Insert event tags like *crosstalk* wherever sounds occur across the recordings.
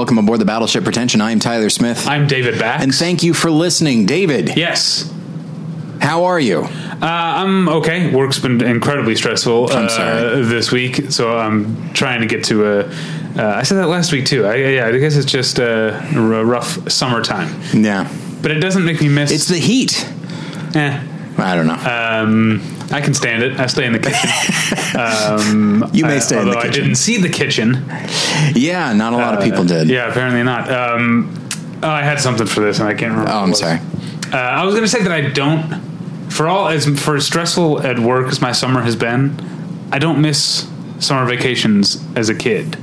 welcome aboard the Battleship Pretension. I am Tyler Smith. I'm David Bax. and thank you for listening. David, Yes. how are you? Uh, I'm okay. Work's been incredibly stressful uh, this week, so I'm trying to get to a. Uh, I said that last week too. I, yeah, I guess it's just a, r- rough summertime, Yeah. but it doesn't make me miss. It's the heat. eh. I don't know. Um, I can stand it. I stay in the kitchen. *laughs* um, You may I- stay in the although I kitchen. didn't see the kitchen. yeah, not a lot of people did. uh, Yeah, apparently not. Um, oh, I had something for this, and I can't remember. Oh, I'm sorry. Uh, I was going to say that I don't, for all as for as stressful at work as my summer has been, I don't miss summer vacations as a kid.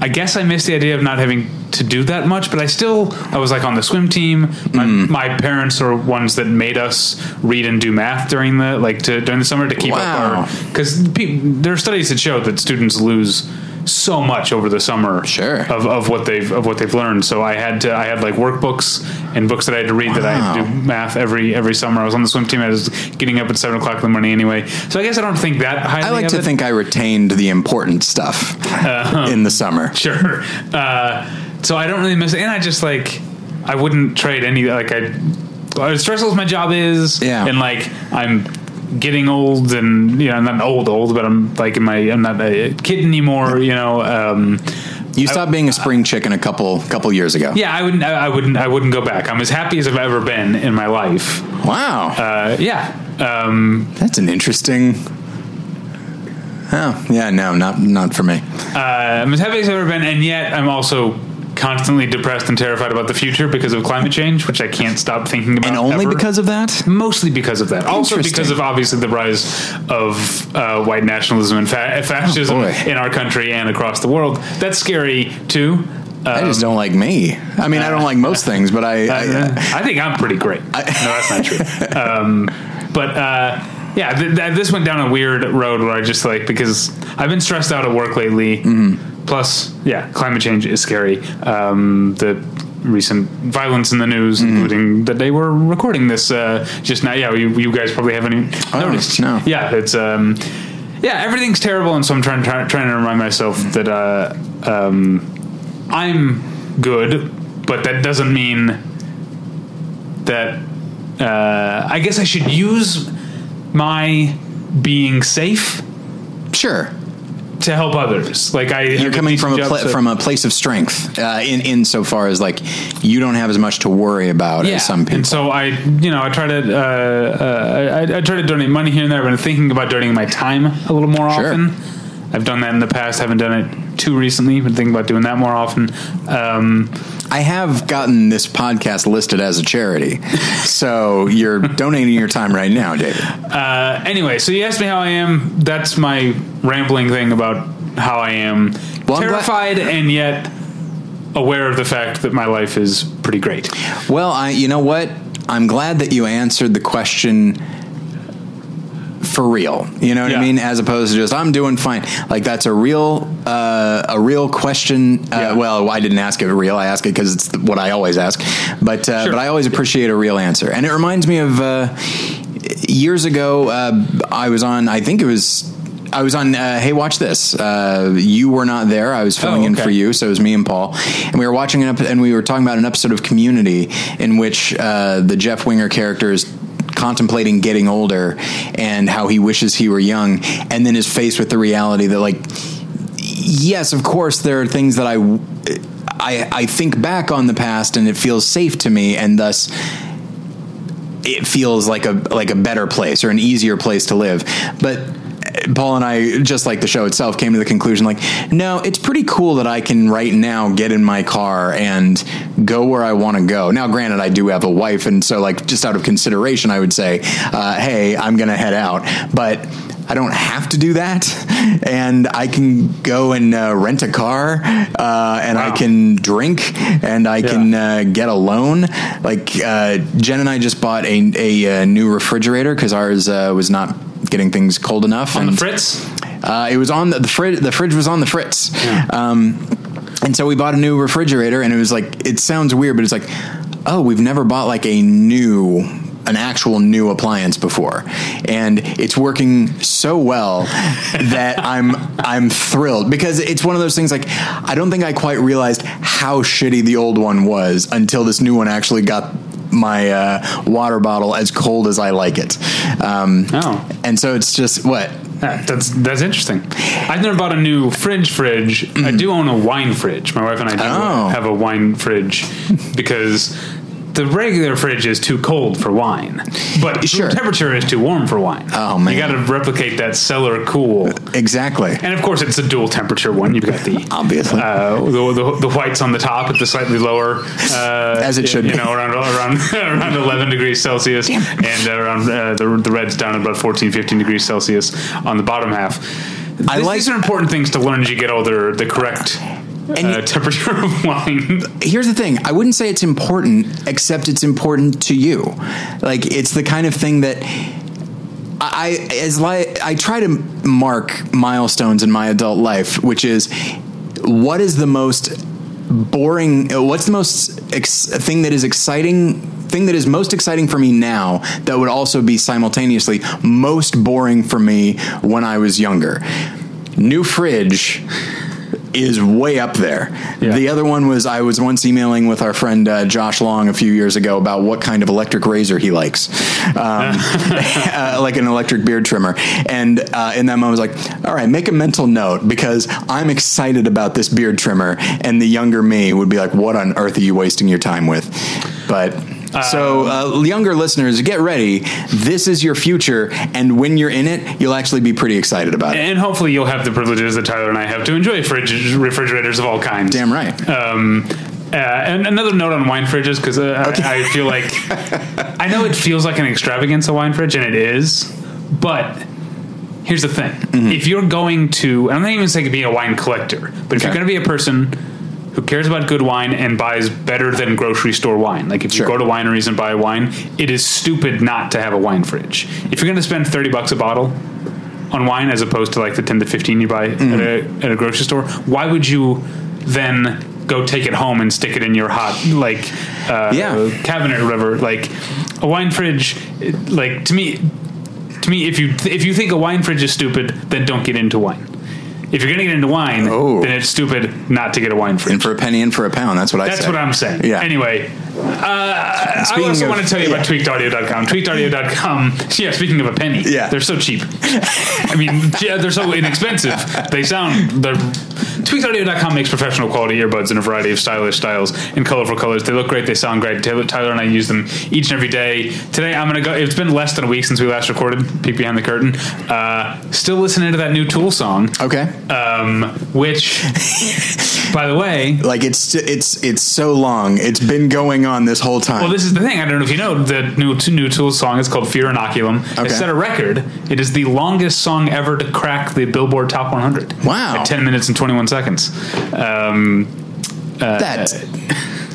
I guess I miss the idea of not having to do that much, but I still I was like on the swim team. My, Mm. my parents are ones that made us read and do math during the like to during the summer to keep Wow. up our because pe- there are studies that show that students lose so much over the summer Sure. of, of what they've of what they've learned. So I had to I had like workbooks and books that I had to read that I had to do math every every summer. I was on the swim team. I was getting up at seven o'clock in the morning anyway. So I guess I don't think that highly. I like to it. think I retained the important stuff Uh-huh. in the summer. Sure. Uh, so I don't really miss it, and I just like I wouldn't trade any like I. As stressful as my job is, Yeah. and like I'm getting old, and you know I'm not old old, but I'm like in my I'm not a kid anymore. You know, um, You stopped being a spring chicken a couple couple years ago. yeah, I wouldn't I wouldn't I wouldn't go back. I'm as happy as I've ever been in my life. Wow. Uh, yeah. Um, That's an interesting. Oh yeah, no, not not for me. uh, I'm as happy as I've ever been, and yet I'm also constantly depressed and terrified about the future because of climate change, which I can't stop thinking about. And only ever. because of that. mostly because of that. Also because of obviously the rise of uh, white nationalism and fa- fascism Oh, in our country and across the world. That's scary too. I Um, just don't like me. I mean, I don't like most things, but I. I, uh, I think I'm pretty great. no, that's not true. Um, but uh, yeah, th- th- this went down a weird road where I just like because I've been stressed out at work lately. Mm-hmm. Plus, yeah, climate change is scary. Um, the recent violence in the news, Mm-hmm. including that they were recording this uh, just now. Yeah, you, you guys probably haven't even Oh, noticed. no. Yeah, it's um, yeah, everything's terrible, and so I'm trying try, trying to remind myself that uh, um, I'm good, but that doesn't mean that uh, I guess I should use my being safe sure. To help others. Like I, You're coming from a pla- from a place of strength, uh, in insofar as like you don't have as much to worry about as some people. And so I, you know, I try to, uh, uh, I, I try to donate money here and there. I've been thinking about donating my time a little more Sure. often. I've done that in the past. Haven't done it too recently. Been thinking about doing that more often. Um, I have gotten this podcast listed as a charity, so you're *laughs* donating your time right now, David. uh, anyway, so you asked me how I am. That's my rambling thing about how I am. Well, Terrified and yet aware of the fact that my life is pretty great. Well, I, you know what? I'm glad that you answered the question for real. You know what Yeah. I mean? As opposed to just I'm doing fine. Like that's a real, uh, a real question. Uh, Yeah. Well, I didn't ask it real. I ask it because it's what I always ask. But uh, Sure. but I always appreciate a real answer, and it reminds me of uh, years ago. Uh, I was on. I think it was. I was on. Uh, hey, watch this. Uh, you were not there. I was filling Oh, in for you, so it was me and Paul, and we were watching an ep- and we were talking about an episode of Community in which uh, the Jeff Winger character is contemplating getting older and how he wishes he were young, and then is faced with the reality that like, yes, of course, there are things that I. I, I think back on the past and it feels safe to me and thus it feels like a like a better place or an easier place to live but Paul and I, just like the show itself, came to the conclusion like, no, it's pretty cool that I can right now get in my car and go where I want to go. Now, granted, I do have a wife, and so like just out of consideration, I would say, uh, hey, I'm going to head out, but. I don't have to do that, and I can go and uh, rent a car, uh, and I can drink, and I can uh, get a loan. Like uh, Jen and I just bought a, a, uh new refrigerator because ours uh, was not getting things cold enough. On and, the Fritz? Uh, it was on the, the fridge. The fridge was on the fritz. Um, and so we bought a new refrigerator, and it was like it sounds weird, but it's like, oh, we've never bought like a new an actual new appliance before, and it's working so well *laughs* that I'm I'm thrilled because it's one of those things like I don't think I quite realized how shitty the old one was until this new one actually got my uh, water bottle as cold as I like it. Um, Oh. and so it's just what Ah, That's that's interesting. I've never bought a new fridge. Fridge. I do own a wine fridge. My wife and I do Oh. have a wine fridge because the regular fridge is too cold for wine, but room Sure. temperature is too warm for wine. Oh, man. You got to replicate that cellar cool, exactly. and of course it's a dual temperature one. You've got the Obviously. uh, the, the, the whites on the top at the slightly lower, uh, As it should you be. know, around around *laughs* around 11 degrees Celsius, and around uh, the, the reds down at about 14, 15 degrees Celsius on the bottom half. I This- like- these are important things to learn as you get older. The correct And uh, temperature *laughs* of wine. here's the thing. I wouldn't say it's important except it's important to you. Like it's the kind of thing that i as li- i try to mark milestones in my adult life which is what is the most boring what's the most ex- thing that is exciting thing that is most exciting for me now that would also be simultaneously most boring for me when i was younger? New fridge is way up there. Yeah. The other one was I was once emailing with our friend uh, Josh Long a few years ago about what kind of electric razor he likes, um, uh, *laughs* *laughs* like an electric beard trimmer. And uh, in that moment, I was like, "All right, make a mental note because I'm excited about this beard trimmer." And the younger me would be like, "What on earth are you wasting your time with?" But. So, uh, younger listeners, get ready. This is your future, and when you're in it, you'll actually be pretty excited about it. and hopefully you'll have the privileges that Tyler and I have to enjoy fridge, refrigerators of all kinds. Damn right. Um, uh, and another note on wine fridges because uh, I, I feel like *laughs* I know it feels like an extravagance a wine fridge, and it is. But here's the thing: Mm-hmm. if you're going to, I'm not even saying be a wine collector, but if you're going to be a person who cares about good wine and buys better than grocery store wine, like if Sure. you go to wineries and buy wine, it is stupid not to have a wine fridge. If you're going to spend thirty bucks a bottle on wine as opposed to like the 10 to 15 you buy Mm-hmm. at, a, at a grocery store why would you then go take it home and stick it in your hot like uh, Yeah. cabinet or whatever like a wine fridge like to me to me if you if you think a wine fridge is stupid then don't get into wine if you're going to get into wine Oh. then it's stupid not to get a wine fridge in for a penny, and for a pound. That's what I that's what I'm saying. Yeah. Anyway, uh, I also of- want to tell you about tweakedaudio.com. Tweakedaudio.com. Yeah, speaking of a penny, Yeah. they're so cheap. I mean, yeah, they're so inexpensive. They sound they're. Tweakedaudio.com makes professional quality earbuds in a variety of stylish styles and colorful colors. They look great. They sound great. Taylor, Tyler and I use them each and every day. Today, I'm going to go. It's been less than a week since we last recorded Peek Behind the Curtain. Uh, still listening to that new Tool song, Okay. um, which, by the way, Like it's it's it's so long. It's been going on this whole time. Well, this is the thing. I don't know if you know the new new Tools song is called "Fear Inoculum." Okay. It set a record. It is the longest song ever to crack the Billboard Top 100. Wow. At 10 minutes and 21 seconds. Um, that.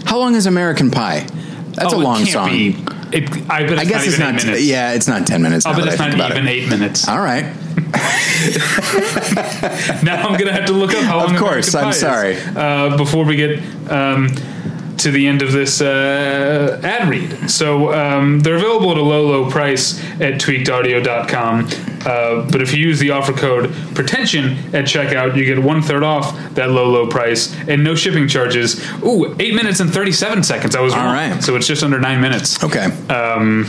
How long is American Pie? That's oh, a long song. Be, it, I I guess it's not. minutes. Yeah, it's not ten minutes. I now bet it's not even it. eight minutes. All right. *laughs* now I'm gonna have to look up how long. Of course, American I'm Pie is, sorry. uh, before we get um, to the end of this uh, ad read. So um, they're available at a low, low price at tweakedaudio.com. Uh, but if you use the offer code pretension at checkout, you get one third off that low, low price and no shipping charges. Ooh, eight minutes and 37 seconds. I was wrong. right. So it's just under nine minutes. Okay. Um,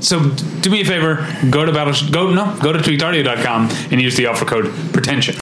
so do me a favor, go to battle, go no, go to tweakedaudio.com and use the offer code pretension.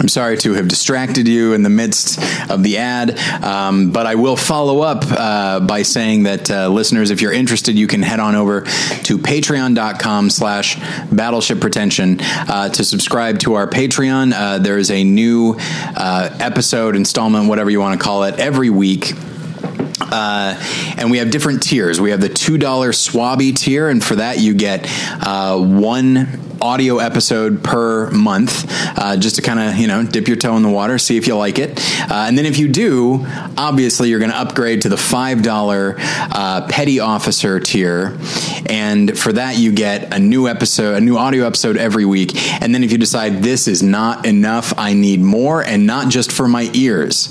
I'm sorry to have distracted you in the midst of the ad, um, but I will follow up uh, by saying that uh, listeners, if you're interested, you can head on over to patreon.com slash battleship pretension uh, to subscribe to our Patreon. Uh, there is a new uh, episode, installment, whatever you want to call it, every week. Uh, and we have different tiers. We have the $2 Swabby tier, and for that, you get uh, one audio episode per month uh, just to kind of you know dip your toe in the water see if you like it. Uh, and then if you do obviously you're going to upgrade to the $5 uh, petty officer tier. And for that you get a new episode a new audio episode every week. And then if you decide this is not enough i need more and not just for my ears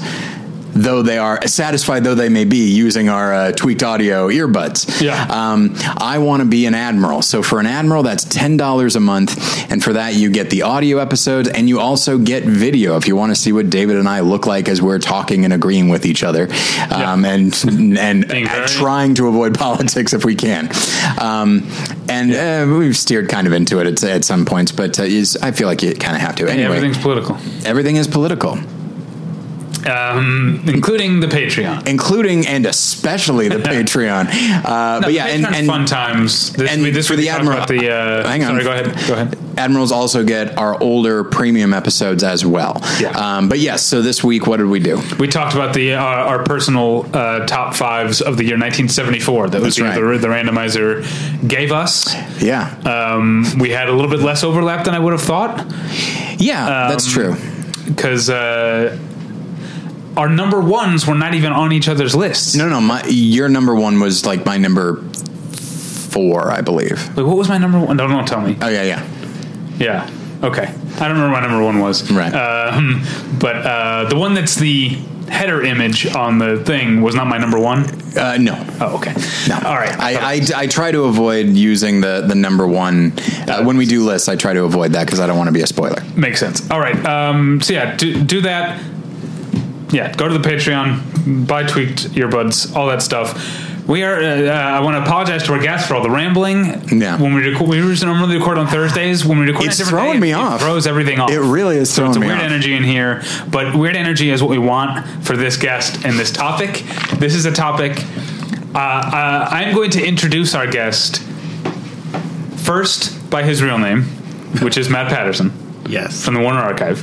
though they are satisfied though they may be using our uh, tweaked audio earbuds. Yeah. Um, I want to be an admiral. So for an admiral, that's ten dollars a month, and for that you get the audio episodes, and you also get video if you want to see what David and I look like as we're talking and agreeing with each other, um, and and Being trying to avoid *laughs* politics if we can. Um, and uh, we've steered kind of into it at, at some points, but uh, is, I feel like you kind of have to. Anyway, Everything's political, everything is political. Um, including the Patreon. including and especially the *laughs* Patreon. Uh, but yeah, and, and fun times. This, and we, this for the Admiral- the. Uh, hang on. Sorry, go ahead. Go ahead. admirals also get our older premium episodes as well. Yeah. Um, but yes, so this week, what did we do? We talked about the uh, our personal uh, top fives of the year 1974 that was the, right. the, the randomizer gave us. Yeah, Um, we had a little bit less overlap than I would have thought yeah, that's um, true. because uh, our number ones were not even on each other's lists. No, no, my your number one was like my number four, I believe. Like, what was my number one? No, don't tell me. Oh yeah, yeah. Yeah. Okay. I don't remember what my number one was. Right. Um, but uh, the one that's the header image on the thing was not my number one. Uh, no. Oh, okay. No. All right. I, I, I try to avoid using the, the number one. Uh, when we do lists, I try to avoid that because I don't want to be a spoiler. Makes sense. All right. Um, so yeah, do, do that. Yeah, go to the Patreon, buy tweaked earbuds, all that stuff. We are. Uh, uh, I want to apologize to our guests for all the rambling. Yeah. When we record, we usually normally record on Thursdays. When we record, on It's throwing day, me it, off. It throws everything off. It really is So throwing it's a me weird off. energy in here, but weird energy is what we want for this guest and this topic. This is a topic. Uh, uh, I'm going to introduce our guest first by his real name, which is Matt Patterson Yes. from the Warner Archive.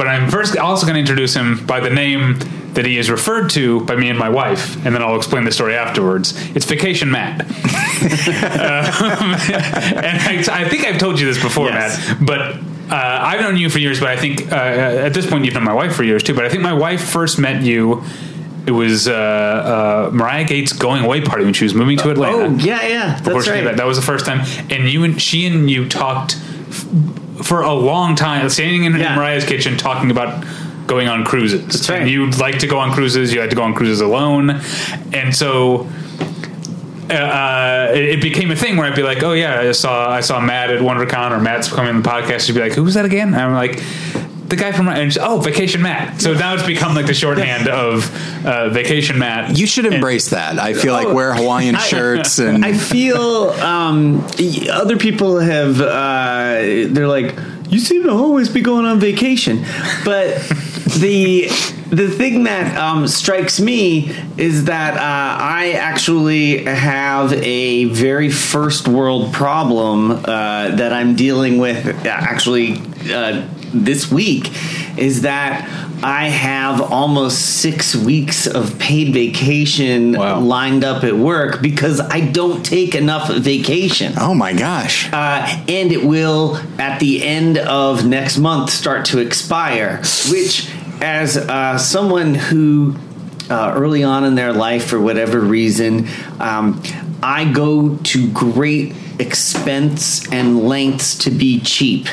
But I'm first also going to introduce him by the name that he is referred to by me and my wife, and then I'll explain the story afterwards. It's Vacation Matt. *laughs* Um, *laughs* and I, I think I've told you this before, Yes. Matt, but uh, I've known you for years, but I think uh, at this point you've known my wife for years too. But I think my wife first met you. It was uh, uh, Mariah Gates' going away party when she was moving to Atlanta Oh, yeah, yeah. That's right. That was the first time, and you and she and you talked f- for a long time, standing in, in Mariah's kitchen, talking about going on cruises. That's right. And you like to go on cruises. You had to go on cruises alone, and so. Uh, it, it became a thing where I'd be like, "Oh yeah, I saw I saw Matt at WonderCon or Matt's coming on the podcast." You'd be like, "Who's that again?" And I'm like, "The guy from and she's, oh Vacation Matt." So now it's become like the shorthand of uh, Vacation Matt. You should embrace that. I feel like Oh, wear Hawaiian *laughs* I- shirts and I feel um, other people have. Uh, they're like, you seem to always be going on vacation, but *laughs* the the thing that um, strikes me is that uh, I actually have a very first world problem uh, that I'm dealing with. uh, Actually, uh, this week is that. I have almost six weeks of paid vacation Wow. lined up at work because I don't take enough vacation. oh my gosh. Uh, and it will, at the end of next month, start to expire. Which, as uh, someone who uh, early on in their life, for whatever reason, um, I go to great expense and lengths to be cheap.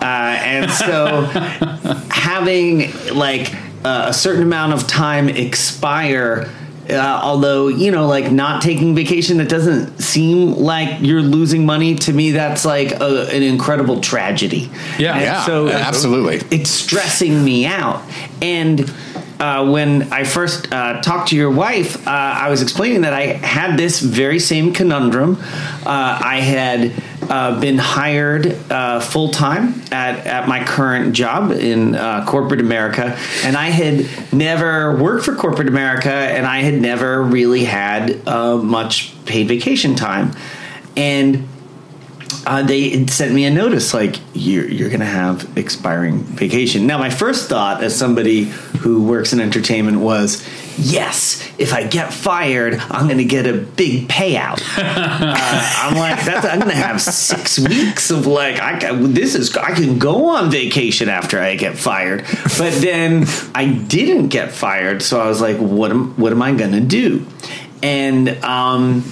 Uh, and so having like uh, a certain amount of time expire uh, although you know like not taking vacation that doesn't seem like you're losing money to me that's like a, an incredible tragedy Yeah. And Yeah, so absolutely. it's stressing me out and uh, when I first uh, talked to your wife, uh, I was explaining that I had this very same conundrum. Uh, I had uh, been hired uh, full time at, at my current job in uh, corporate America, and I had never worked for corporate America, and I had never really had uh, much paid vacation time, and uh, they sent me a notice like you're, you're going to have expiring vacation. Now, my first thought as somebody who works in entertainment was, yes, if I get fired, I'm going to get a big payout. *laughs* uh, I'm like, that's, I'm going to have six weeks of like, I can, this is, I can go on vacation after I get fired. But then I didn't get fired, so I was like, what am, what am I going to do? And um,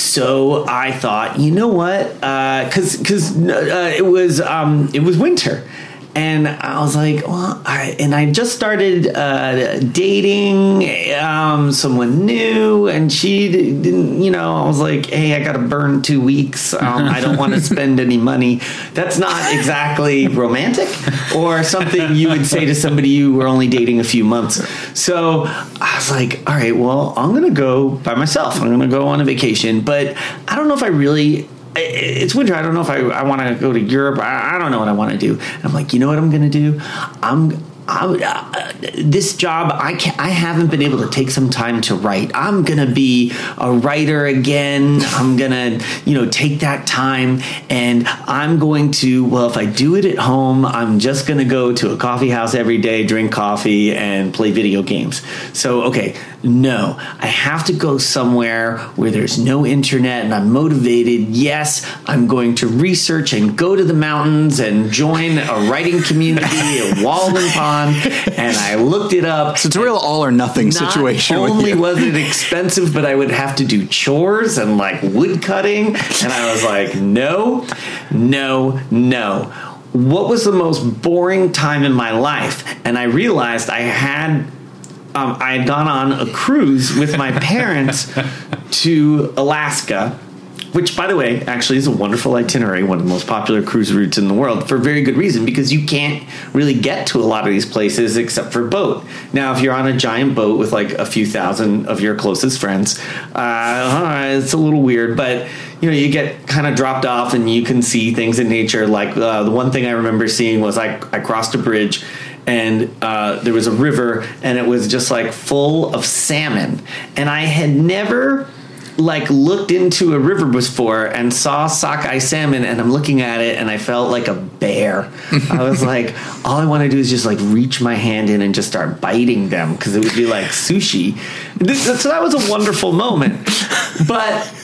so I thought, you know what? Because because uh, it was um, it was winter, and I was like, well, I, and I just started uh, dating um, someone new, and she didn't, you know, I was like, hey, I got to burn two weeks. Um, I don't want to *laughs* spend any money. That's not exactly romantic or something you would say to somebody you were only dating a few months. So I was like, all right, well, I'm going to go by myself. I'm going to go on a vacation, but I don't know if I really it's winter. I don't know if I, I want to go to Europe. I, I don't know what I want to do. And I'm like, you know what I'm going to do? I'm uh, this job I can I haven't been able to take some time to write. I'm gonna be a writer again. I'm gonna you know take that time and I'm going to well if I do it at home I'm just gonna go to a coffee house every day, drink coffee and play video games. So okay, no, I have to go somewhere where there's no internet and I'm motivated. Yes, I'm going to research and go to the mountains and join a writing community at *laughs* Walden Pond. And I looked it up. So it's a real all or nothing Not situation. only was it expensive, but I would have to do chores and like wood cutting. And I was like, no, no, no. What was the most boring time in my life? And I realized I had um, I had gone on a cruise with my parents *laughs* to Alaska, which, by the way, actually is a wonderful itinerary, one of the most popular cruise routes in the world, for very good reason because you can't really get to a lot of these places except for boat. Now, if you're on a giant boat with like a few thousand of your closest friends, uh, it's a little weird, but you know, you get kind of dropped off and you can see things in nature. Like uh, the one thing I remember seeing was I, I crossed a bridge and uh, there was a river and it was just like full of salmon and i had never like looked into a river before and saw sockeye salmon and i'm looking at it and i felt like a bear. I was *laughs* like all i want to do is just like reach my hand in and just start biting them because it would be like sushi. This- so that was a wonderful moment. But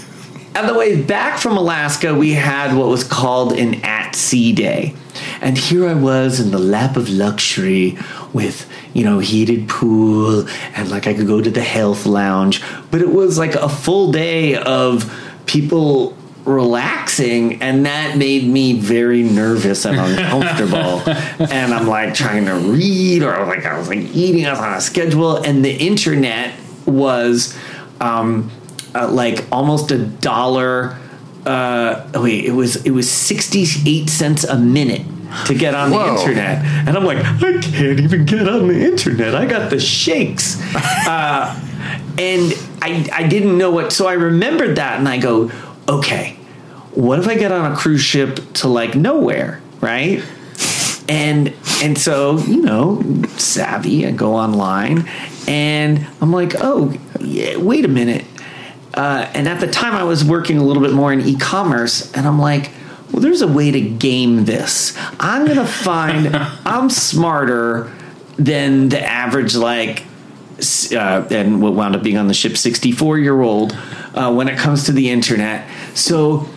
on the way back from Alaska, we had what was called an at sea day. And here I was in the lap of luxury with, you know, heated pool and like I could go to the health lounge. But it was like a full day of people relaxing and that made me very nervous and uncomfortable *laughs* and i'm like trying to read or like i was like eating on a schedule and the internet was um, uh, like almost a dollar. Uh, wait, it was it was sixty eight cents a minute to get on the internet, and I'm like, I can't even get on the internet. I got the shakes, *laughs* uh, and I I didn't know what. So I remembered that, and I go, okay, what if I get on a cruise ship to like nowhere, right? and and so you know savvy i go online and i'm like oh yeah, wait a minute uh, and at the time i was working a little bit more in e-commerce and i'm like well there's a way to game this i'm gonna find *laughs* i'm smarter than the average like uh, and what wound up being on the ship 64 year old uh, when it comes to the internet so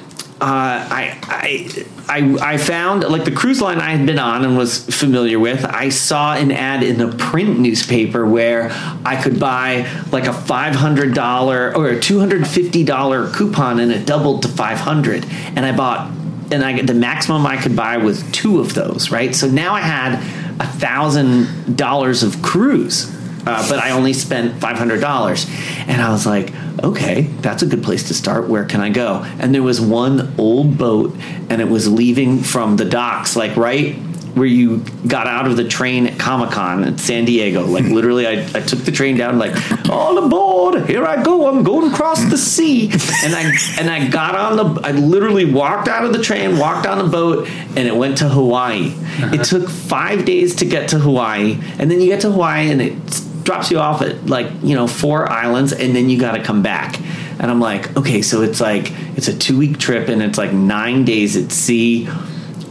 uh, I, I I I found like the cruise line I had been on and was familiar with. I saw an ad in a print newspaper where I could buy like a five hundred dollar or a two hundred fifty dollar coupon and it doubled to five hundred. And I bought and I the maximum I could buy was two of those. Right, so now I had a thousand dollars of cruise uh, but I only spent five hundred dollars, and I was like, okay, that's a good place to start. Where can I go? And there was one old boat, and it was leaving from the docks, like right where you got out of the train at Comic Con at San Diego. Like hmm. literally, I, I took the train down, like all aboard, here I go, I'm going across the sea, and I and I got on the, I literally walked out of the train, walked on the boat, and it went to Hawaii. Uh-huh. It took five days to get to Hawaii, and then you get to Hawaii, and it drops you off at like you know four islands, and then you got to come back. And I'm like, okay, so it's like it's a two week trip, and it's like nine days at sea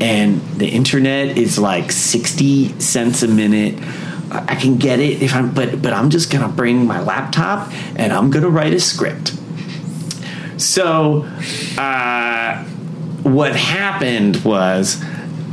and the internet is like 60 cents a minute. I can get it if i'm but but i'm just gonna bring my laptop and i'm gonna write a script. So uh, what happened was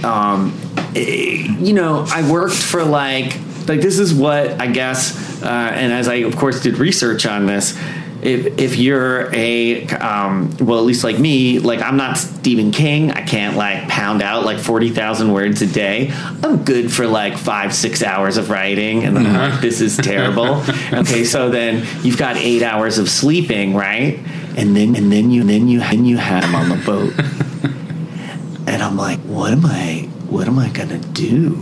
um, you know i worked for like like this is what i guess uh, and as i of course did research on this if if you're a um, well, at least like me, like I'm not Stephen King. I can't like pound out like forty thousand words a day. I'm good for like five six hours of writing, and then I'm like, this is terrible. *laughs* okay, so then you've got eight hours of sleeping, right? And then and then you and then you and you had him on the boat, *laughs* and I'm like, what am I? What am I gonna do?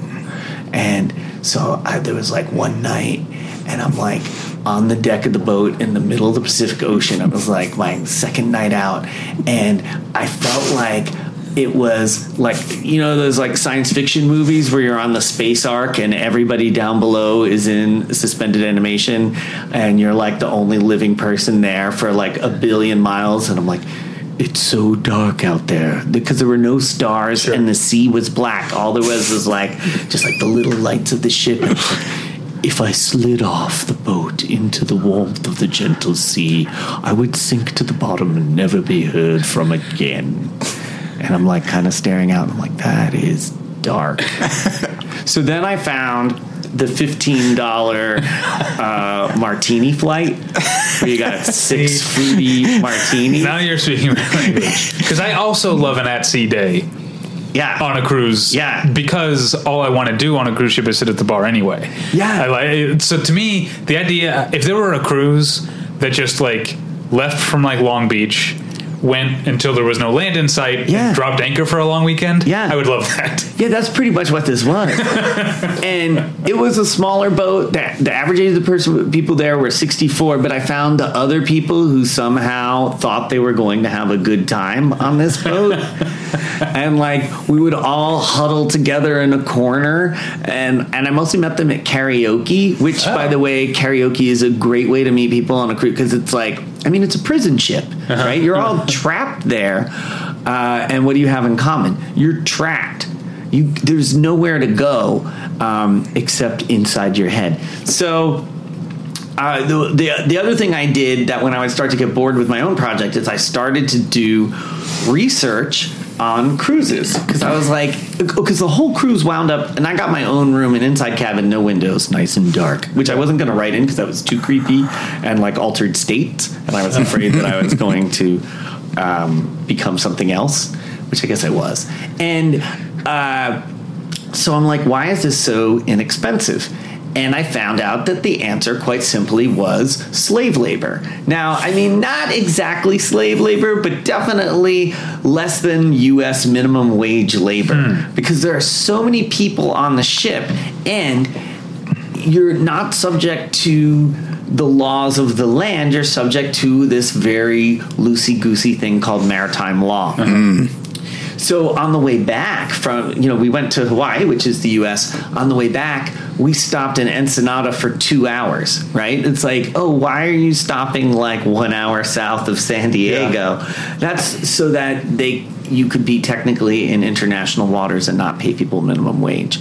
And so I, there was like one night, and I'm like on the deck of the boat in the middle of the Pacific Ocean. It was like my second night out, and I felt like it was like you know those like science fiction movies where you're on the space ark and everybody down below is in suspended animation and you're like the only living person there for like a billion miles? And I'm like it's so dark out there. Because there were no stars and the sea was black. All there was was like just like the little lights of the ship And I was like, if I slid off the boat into the warmth of the gentle sea, I would sink to the bottom and never be heard from again. And I'm like kind of staring out. And I'm like, that is dark. *laughs* so then I found the fifteen dollar uh, martini flight where you got a *laughs* six fruity martini. Now you're speaking my language. Because I also love an at sea day Yeah, on a cruise. Yeah. Because all I want to do on a cruise ship is sit at the bar anyway. Yeah. I like so to me the idea if there were a cruise that just like left from like Long Beach went until there was no land in sight Yeah. dropped anchor for a long weekend Yeah. I would love that *laughs* Yeah, that's pretty much what this was. *laughs* and it was a smaller boat. The, the average age of the person people there were 64, but I found the other people who somehow thought they were going to have a good time on this boat. *laughs* and like we would all huddle together in a corner and and I mostly met them at karaoke, which by oh. the way, karaoke is a great way to meet people on a cruise because it's like I mean it's a prison ship, right? You're all trapped there. Uh, and what do you have in common? You're trapped. You, there's nowhere to go um, except inside your head. So uh, the, the the other thing I did that when I would start to get bored with my own project is I started to do research on cruises because I was like because the whole cruise wound up and I got my own room an inside cabin no windows nice and dark which I wasn't going to write in because that was too creepy and like altered state and I was afraid that I was going to um, become something else which I guess I was and uh, so I'm like, why is this so inexpensive? And I found out that the answer, quite simply, was slave labor. Now, I mean, not exactly slave labor, but definitely less than US minimum wage labor hmm. because there are so many people on the ship and you're not subject to the laws of the land, you're subject to this very loosey goosey thing called maritime law. Uh-huh. Hmm. So on the way back from, you know, we went to Hawaii, which is the U.S. On the way back, we stopped in Ensenada for two hours. Right? It's like, oh, why are you stopping like one hour south of San Diego? That's so that they you could be technically in international waters and not pay people minimum wage.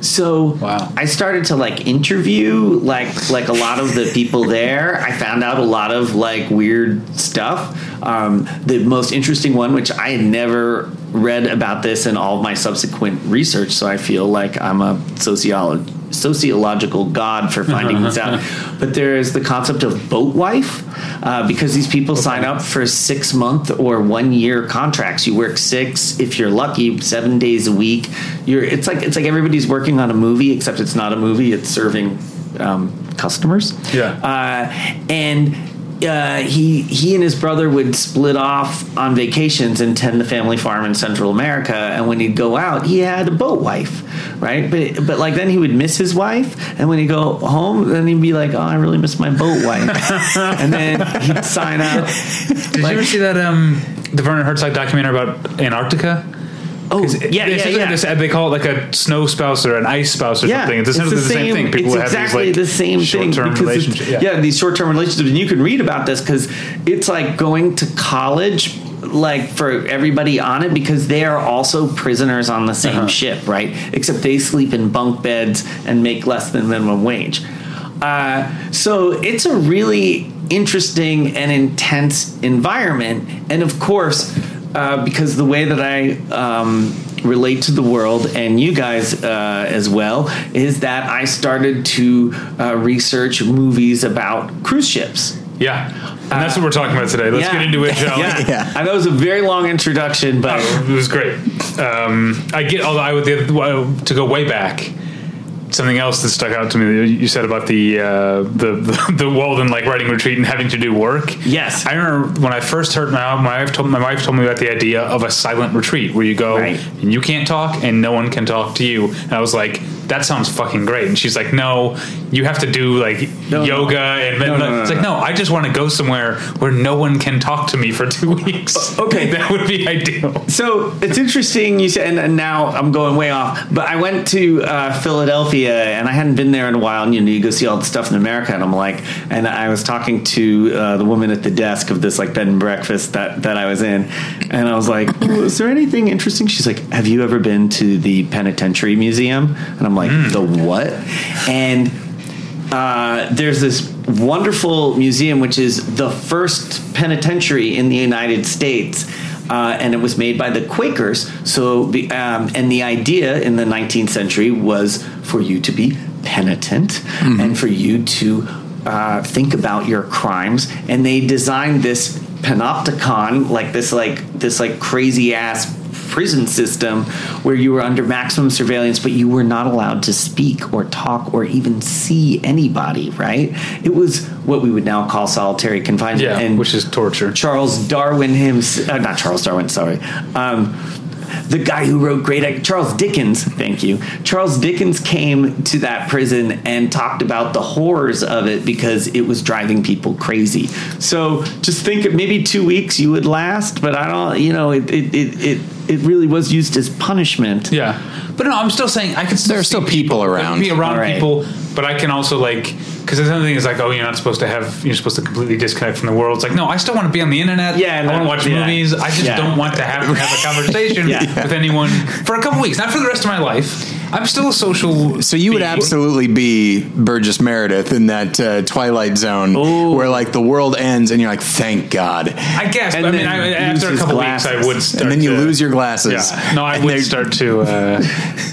So Wow. I started to like interview like like a lot of the people there. I found out a lot of like weird stuff. Um, the most interesting one, which I had never read about this in all of my subsequent research, so I feel like I'm a sociologist sociological god for finding this out. *laughs* But there is the concept of boat wife uh, because these people sign up for six month or one year contracts. You work six, if you're lucky, seven days a week. You're it's like it's like everybody's working on a movie, except it's not a movie. It's serving um, customers. Yeah. Uh, and uh, he he and his brother would split off on vacations and tend the family farm in Central America. And when he'd go out, he had a boat wife, right? But but like then he would miss his wife, and when he'd go home, then he'd be like, "Oh, I really miss my boat wife," *laughs* and then he'd sign out. Did you ever see that um, the Werner Herzog documentary about Antarctica? Oh, yeah, yeah, it's yeah. this- they call it like a snow spouse or an ice spouse or Yeah, something. It's essentially the, same, thing. People it's have exactly these like the same thing short-term because it's- relationships. yeah. these short-term relationships, and you can read about this because it's like going to college. Like for everybody on it, because they are also prisoners on the same Uh-huh. ship, right? Except they sleep in bunk beds and make less than minimum wage. Uh, so it's a really interesting and intense environment, and of course, uh, because the way that I um, relate to the world and you guys uh, as well is that I started to uh, research movies about cruise ships. Yeah, and that's what we're talking about today. Let's Yeah. get into it, *laughs* shall we? yeah. Yeah. I know it was a very long introduction, but Oh, it was great. Um, I get, although I would to go way back. Something else that stuck out to me that you said about the uh, the, the *laughs* the Walden like writing retreat and having to do work. Yes. I remember when I first heard my my wife told my wife told me about the idea of a silent retreat where you go Right. and you can't talk and no one can talk to you. And I was like, that sounds fucking great. And she's like, no, you have to do like No, no. yoga and No, no, no, it's like no, I just want to go somewhere where no one can talk to me for two *laughs* weeks. Okay. *laughs* that would be ideal. So it's interesting you said, and, and now I'm going way off. But I went to uh, Philadelphia, and I hadn't been there in a while. And you know, you go see all the stuff in America, and I'm like, and I was talking to uh, the woman at the desk of this like bed and breakfast that that I was in, and I was like, "Oh, is there anything interesting? She's like, have you ever been to the Penitentiary Museum? And I'm like, the what? And uh, there's this wonderful museum which is the first penitentiary in the United States. Uh, and it was made by the Quakers. So, um, and the idea in the 19th century was for you to be penitent and for you to uh, think about your crimes. And they designed this panopticon, like this, like this, like crazy ass prison system where you were under maximum surveillance, but you were not allowed to speak or talk or even see anybody, right? It was what we would now call solitary confinement. Yeah, and which is torture. Charles Darwin himself, uh, not Charles Darwin, sorry. Um, the guy who wrote great Charles Dickens, thank you. Charles Dickens came to that prison and talked about the horrors of it because it was driving people crazy. So just think of maybe two weeks you would last, but I don't, you know, it it it it, it really was used as punishment. Yeah, but no, I'm still saying I can. Still There are still people around. Be around All right. people, but I can also like because the other thing is like, oh, you're not supposed to have. You're supposed to completely disconnect from the world. It's like, no, I still want to be on the internet. Yeah, I want to watch yeah. movies. I just Yeah. don't want to have have a *laughs* conversation Yeah. with anyone for a couple weeks, not for the rest of my life. I'm still a social. So you would being. absolutely be Burgess Meredith in that uh, Twilight Zone where like the world ends and you're like, thank God. I guess. And I mean, then I, after a his couple weeks, I would start. And then you to- lose your glasses. Yeah. No, I would start to uh,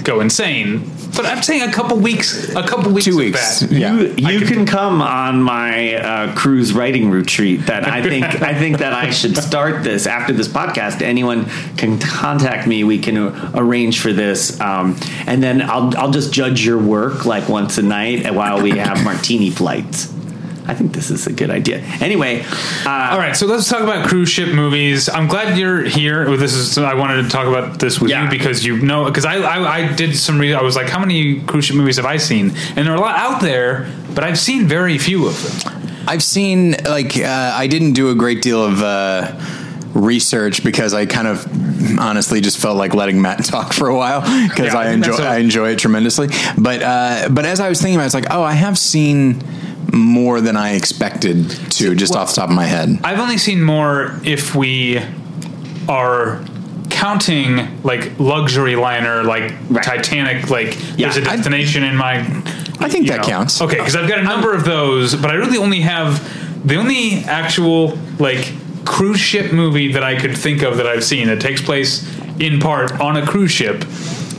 go insane. But I'm saying a couple weeks. A couple weeks. Two weeks. Yeah. You, you could- can come on my uh, cruise writing retreat. That I think *laughs* I think that I should start this after this podcast. Anyone can contact me. We can uh, arrange for this, um, and then I'll I'll just judge your work like once a night while we have martini flights. I think this is a good idea. Anyway, uh, All right, so let's talk about cruise ship movies. I'm glad you're here. This is I wanted to talk about this with Yeah. you because you know because I, I I did some re- I was like, how many cruise ship movies have I seen? And there are a lot out there, but I've seen very few of them. I've seen like uh, I didn't do a great deal of uh, research because I kind of honestly just felt like letting Matt *laughs* talk for a while because Yeah, I I enjoy that's a- I enjoy it tremendously. But uh, but as I was thinking about, it, it's like oh, I have seen more than I expected to just off the top of my head. I've only seen more if we are counting like luxury liner, like Right. Titanic. Like Yeah, there's a destination in my. I think that counts. Okay, because I've got a number of those, but I really only have the only actual like cruise ship movie that I could think of that I've seen that takes place in part on a cruise ship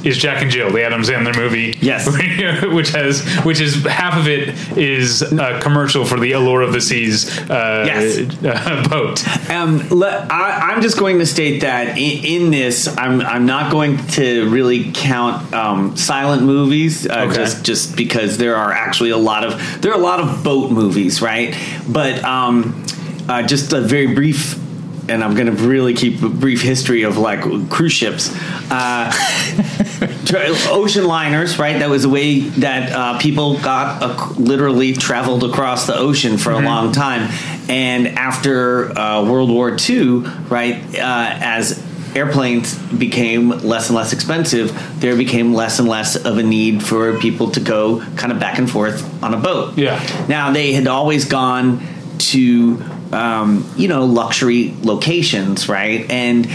is Jack and Jill, the Adam Sandler movie. Yes. *laughs* which has which is half of it is a commercial for the Allure of the Seas uh, Yes. uh, *laughs* boat. Um, le- I, I'm just going to state that in, in this, I'm I'm not going to really count um, silent movies, uh, Okay. just just because there are actually a lot of there are a lot of boat movies, right? But um, uh, just a very brief. And I'm going to really keep a brief history of like cruise ships. Uh, *laughs* ocean liners, right? That was a way that uh, people got uh, literally traveled across the ocean for a long time. And after uh, World War II, right, uh, as airplanes became less and less expensive, there became less and less of a need for people to go kind of back and forth on a boat. Yeah. Now they had always gone to um, you know luxury locations, right? And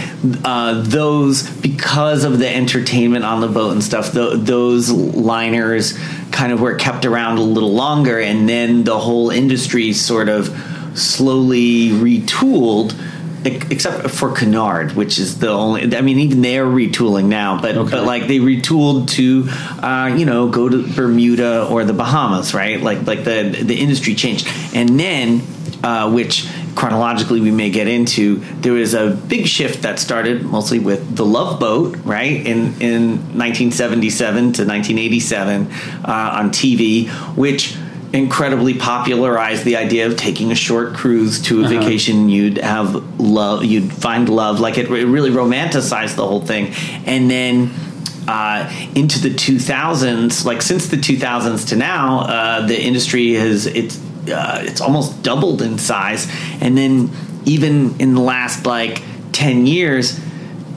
uh, those because of the entertainment on the boat and stuff, tho- those liners kind of were kept around a little longer, and then the whole industry sort of slowly retooled. Except for Cunard, which is the only. I mean, even they're retooling now, but but like they retooled to, uh, you know, go to Bermuda or the Bahamas, right? Like like the the industry changed, and then uh, which chronologically we may get into, there was a big shift that started mostly with the Love Boat, right, in in 1977 to 1987 uh, on TV, which incredibly popularized the idea of taking a short cruise to a vacation. You'd have love you'd find love like it, it really romanticized the whole thing. And then uh, into the 2000s like since the 2000s to now uh, the industry has it's uh, it's almost doubled in size and then even in the last like 10 years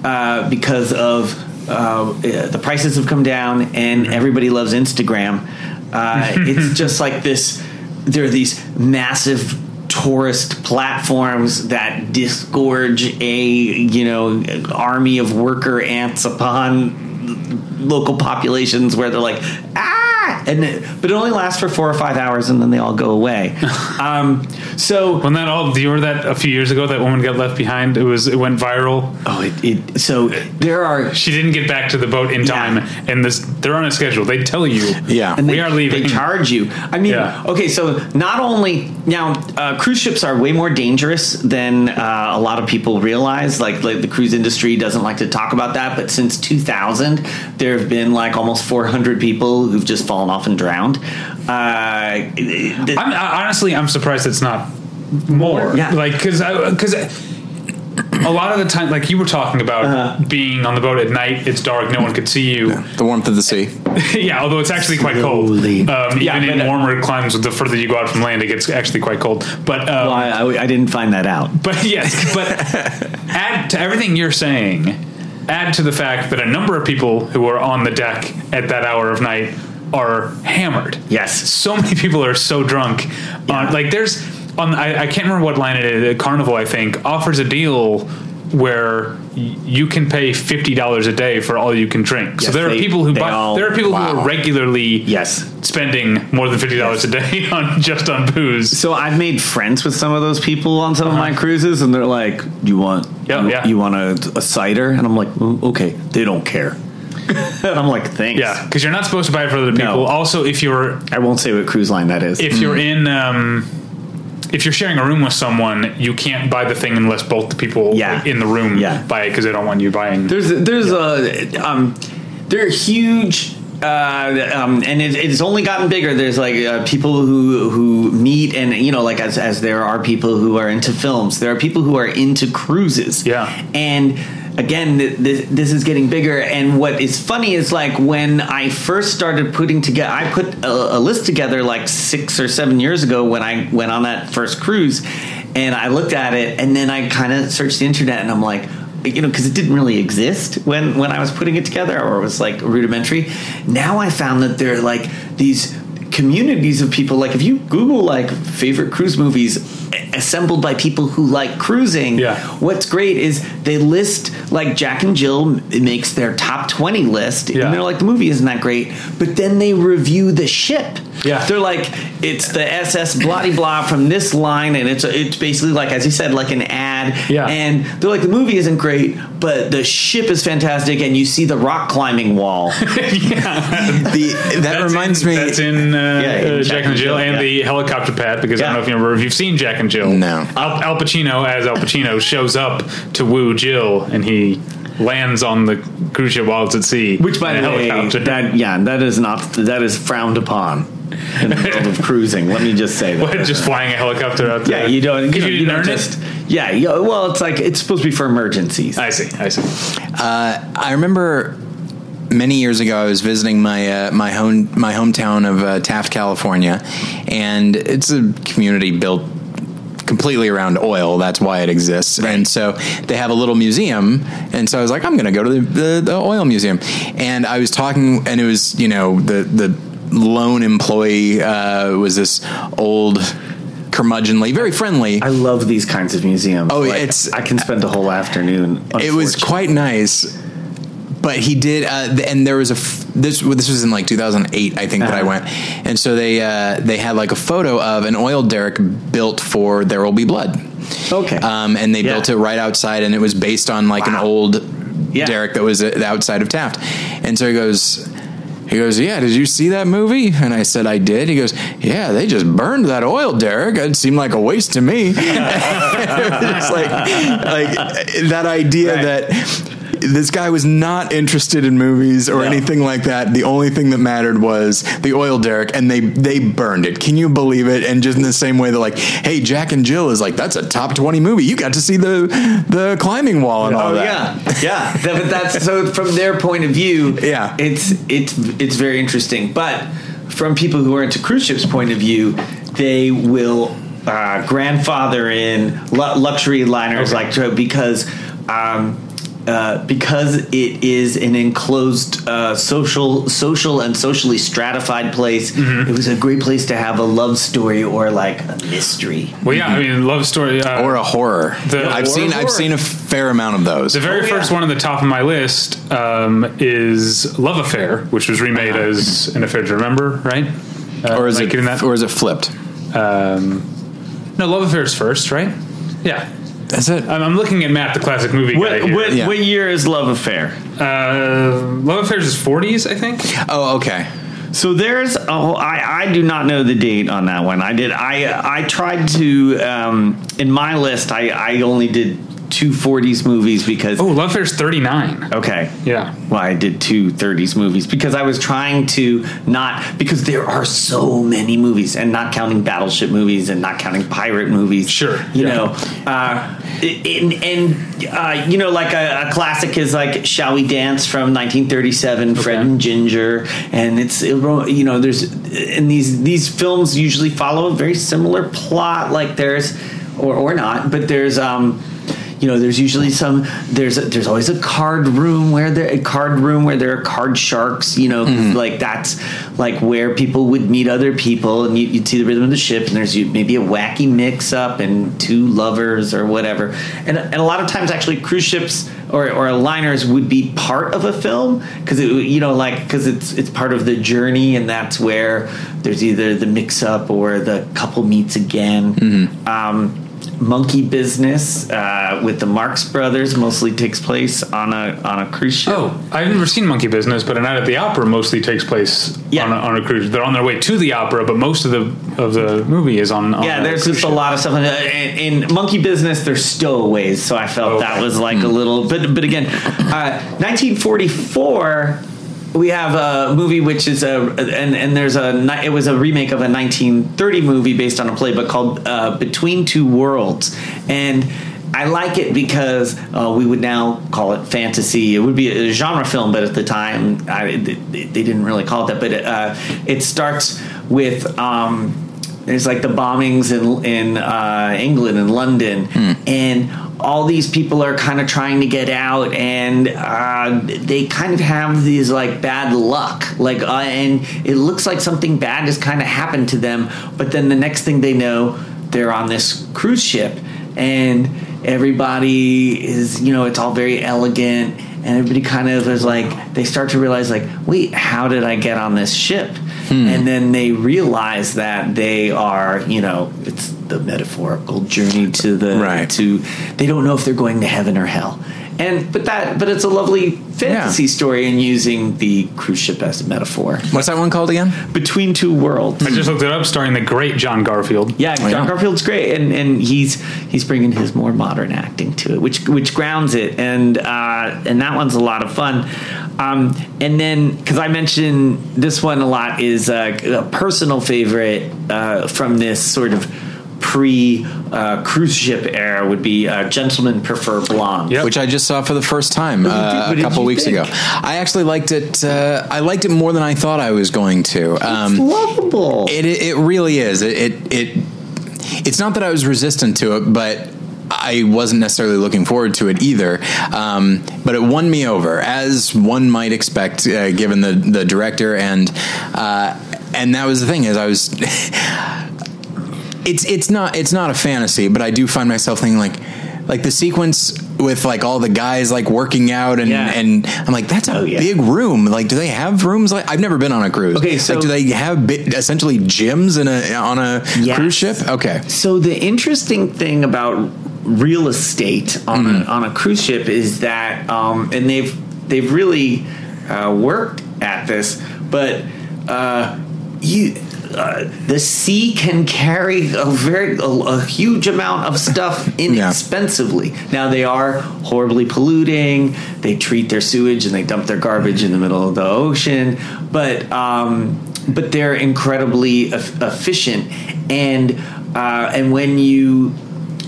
uh, because of uh, the prices have come down and everybody loves Instagram. Uh, *laughs* it's just like this. There are these massive tourist platforms that disgorge a you know army of worker ants upon local populations where they're like ah and it, but it only lasts for four or five hours and then they all go away *laughs* um, so When that all, do you remember that a few years ago? That woman got left behind. It was it went viral. oh it, it so there are She didn't get back to the boat in time, and this they're on a schedule. They tell you, Yeah. and we they, are leaving. They charge you. I mean, Yeah. okay, so not only now uh, cruise ships are way more dangerous than uh, a lot of people realize. Like, like the cruise industry doesn't like to talk about that, but since 2000, there have been like almost 400 people who've just fallen off and drowned. Uh, the- I'm, I, honestly, I'm surprised it's not more. Yeah. like because because a lot of the time, like you were talking about Uh-huh. being on the boat at night, it's dark, no one could see you. The warmth of the sea. *laughs* yeah, although it's actually quite Slowly. cold. Um, Yeah, even in but, uh, warmer climes, the further you go out from land, it gets actually quite cold. But um, well, I, I- I didn't find that out. But yes, but *laughs* add to everything you're saying, add to the fact that a number of people who are on the deck at that hour of night are hammered. Yes. So *laughs* many people are so drunk. Yeah. On, like there's on I, I can't remember what line it is. Carnival I think offers a deal where y- you can pay fifty dollars a day for all you can drink. so Yes, there are people who buy. all- there are people who are regularly Yes. spending more than fifty dollars a day *laughs* on just on booze. So I've made friends with some of those people on some of my cruises, and they're like, "You want, Uh-huh. Yeah, you, yeah. you want a, a cider?" And I'm like, "Mm, "Okay." They don't care, *laughs* and I'm like, "Thanks." Yeah, because you're not supposed to buy it for other people. No. Also, if you're I won't say what cruise line that is. if you're in um, if you're sharing a room with someone, you can't buy the thing unless both the people Yeah. in the room Yeah. buy it because they don't want you buying. There's there's a um, they're huge. Uh, um, and it, it's only gotten bigger. There's like uh, people who who meet, and you know, like as as there are people who are into films, there are people who are into cruises. Yeah. and again, this, this is getting bigger. And what is funny is like when I first started putting together, I put a, a list together like six or seven years ago when I went on that first cruise, and I looked at it, and then I kind of searched the internet, and I'm like you know because it didn't really exist when when I was putting it together or it was like rudimentary. Now I found that there are like these communities of people like if you google like favorite cruise movies assembled by people who like cruising Yeah. what's great is they list like jack and jill makes their top 20 list Yeah. and they're like the movie isn't that great but then they review the ship Yeah. they're like it's the ss blah blah from this line and it's it's basically like as you said like an ad Yeah. and they're like the movie isn't great but the ship is fantastic and you see the rock climbing wall *laughs* The, that That's reminds in, me. That's in, uh, in uh, Jack and Jill and yeah. the helicopter pad because I don't know if you remember if you've seen Jack and Jill. No. Al, Al Pacino as Al Pacino *laughs* shows up to woo Jill and he lands on the cruise ship while it's at sea. which by the way helicopter. that yeah that is not that is frowned upon in the world of *laughs* cruising. Let me just say that. *laughs* What, just flying a helicopter out there? Yeah, you don't. Because You, you, you don't just. it. Yeah, yeah. Well, it's like it's supposed to be for emergencies. I see. I see. I remember many years ago I was visiting my uh, my home my hometown of uh, Taft, California, and it's a community built completely around oil. That's why it exists. And so they have a little museum. And so I was like, I'm going to go to the, the, the oil museum. And I was talking, and it was you know the the lone employee uh, was this old curmudgeonly, very friendly. I love these kinds of museums. Oh, Like, it's- I can spend a whole afternoon. it was quite nice but he did uh, and there was a f- this this was in like 2008 i think that i Uh-huh. went and so they uh, they had like a photo of an oil derrick built for there will be blood okay. um, and they Yeah. built it right outside and it was based on like an old Yeah. derrick that was uh, outside of taft and so he goes he goes, yeah. Did you see that movie? And I said, I did. He goes, yeah. They just burned that oil, derrick. It seemed like a waste to me. *laughs* it's like, like that idea Right. that this guy was not interested in movies or No. anything like that. The only thing that mattered was the oil derrick, and they they burned it. Can you believe it? And just in the same way that like, hey, Jack and Jill is like that's a top twenty movie. You got to see the the climbing wall and all Oh that. yeah, yeah. But that's so from their point of view. Yeah. it's it's it's very interesting. But from people who are into cruise ships' point of view, they will uh, grandfather in lu- luxury liners Okay. like so because. Um, uh, because it is an enclosed uh, social, social and socially stratified place, Mm-hmm. it was a great place to have a love story or like a mystery. Well, yeah. I mean, love story. Uh, Or a horror. The- I've or seen horror. I've seen a fair amount of those. The very Oh, yeah. first one on the top of my list um, is Love Affair, which was remade Uh-huh. as An Affair to Remember, right? Uh, or is it getting that? or is it flipped? Um, no, Love Affair is first, right? Yeah. That's it. I'm, I'm looking at Matt, the classic movie guy What, here. what, Yeah. what year is Love Affair? Uh, Love Affair is 40s, I think. Oh, okay. So there's oh I, I do not know the date on that one. I did I I tried to um, in my list I, I only did two 40s movies because Oh, Love Affair's 39. okay Yeah. well I did two 30s movies because I was trying to not because there are so many movies and not counting battleship movies and not counting pirate movies. Sure, you yeah. know, uh, and, and uh, you know like a, a classic is like Shall We Dance from 1937, Fred and Ginger, and it's it, you know there's and these these films usually follow a very similar plot like there's or or not, but there's um you know there's usually some there's a, there's always a card room where there a card room where there are card sharks you know 'cause, like that's like where people would meet other people and you, you'd see the rhythm of the ship and there's maybe a wacky mix up and two lovers or whatever. And, and a lot of times actually cruise ships or, or liners would be part of a film because you know like because it's it's part of the journey and that's where there's either the mix up or the couple meets again. Um, Monkey Business uh, with the Marx Brothers mostly takes place on a on a cruise ship. Oh, I've never seen Monkey Business, but A Night at the Opera mostly takes place Yeah. on, a, on a cruise. They're on their way to the opera, but most of the of the movie is on. on yeah, a there's just a lot of stuff. In, in, Monkey Business, there's stowaways, so I felt Okay. that was like a little. But but again, uh, 1944. We have a movie which is a and and there's a it was a remake of a 1930 movie based on a play, but called uh, Between Two Worlds, and I like it because uh, we would now call it fantasy. It would be a genre film, but at the time I, they, they didn't really call it that. But it, uh, it starts with. Um, there's like the bombings in in uh, England and London, and all these people are kind of trying to get out, and uh, they kind of have these like bad luck, like, uh, and it looks like something bad has kind of happened to them, but then the next thing they know, they're on this cruise ship, and everybody is, you know, it's all very elegant, and everybody kind of is like, they start to realize, like, wait, how did I get on this ship? And then they realize that they are you know it's the metaphorical journey to the Right. to they don't know if they're going to heaven or hell and but that but it's a lovely fantasy Yeah. story and using the cruise ship as a metaphor What's that one called again? between two worlds I just looked it up, starring the great John Garfield. yeah, Oh, John yeah. Garfield's great, and and he's he's bringing his more modern acting to it, which which grounds it, and uh, and that one's a lot of fun. Um, and then, because I mentioned this one a lot, is uh, a personal favorite uh, from this sort of pre uh, cruise ship era would be uh, Gentlemen Prefer Blonde. Yep. which I just saw for the first time uh, a couple weeks think? ago. I actually liked it. Uh, I liked it more than I thought I was going to. It's Um, lovable. it, it it really is. It, it it it's not that I was resistant to it, but. I wasn't necessarily looking forward to it either, um, but it won me over, as one might expect, uh, given the the director and uh, and that was the thing is I was *sighs* it's it's not it's not a fantasy, but I do find myself thinking like like the sequence with like all the guys like working out and Yeah. and I'm like that's a Oh, yeah. big room. Like, do they have rooms like I've never been on a cruise. Okay, so- like, do they have bi- essentially gyms in a on a Yes. cruise ship? Okay, So the interesting thing about real estate on Mm-hmm. a, on a cruise ship is that, um, and they've they've really uh, worked at this, but uh, you. Uh, the sea can carry a very a, a huge amount of stuff *laughs* inexpensively. Now they are horribly polluting. They treat their sewage and they dump their garbage in the middle of the ocean. But um, but they're incredibly eff- efficient and uh, and when you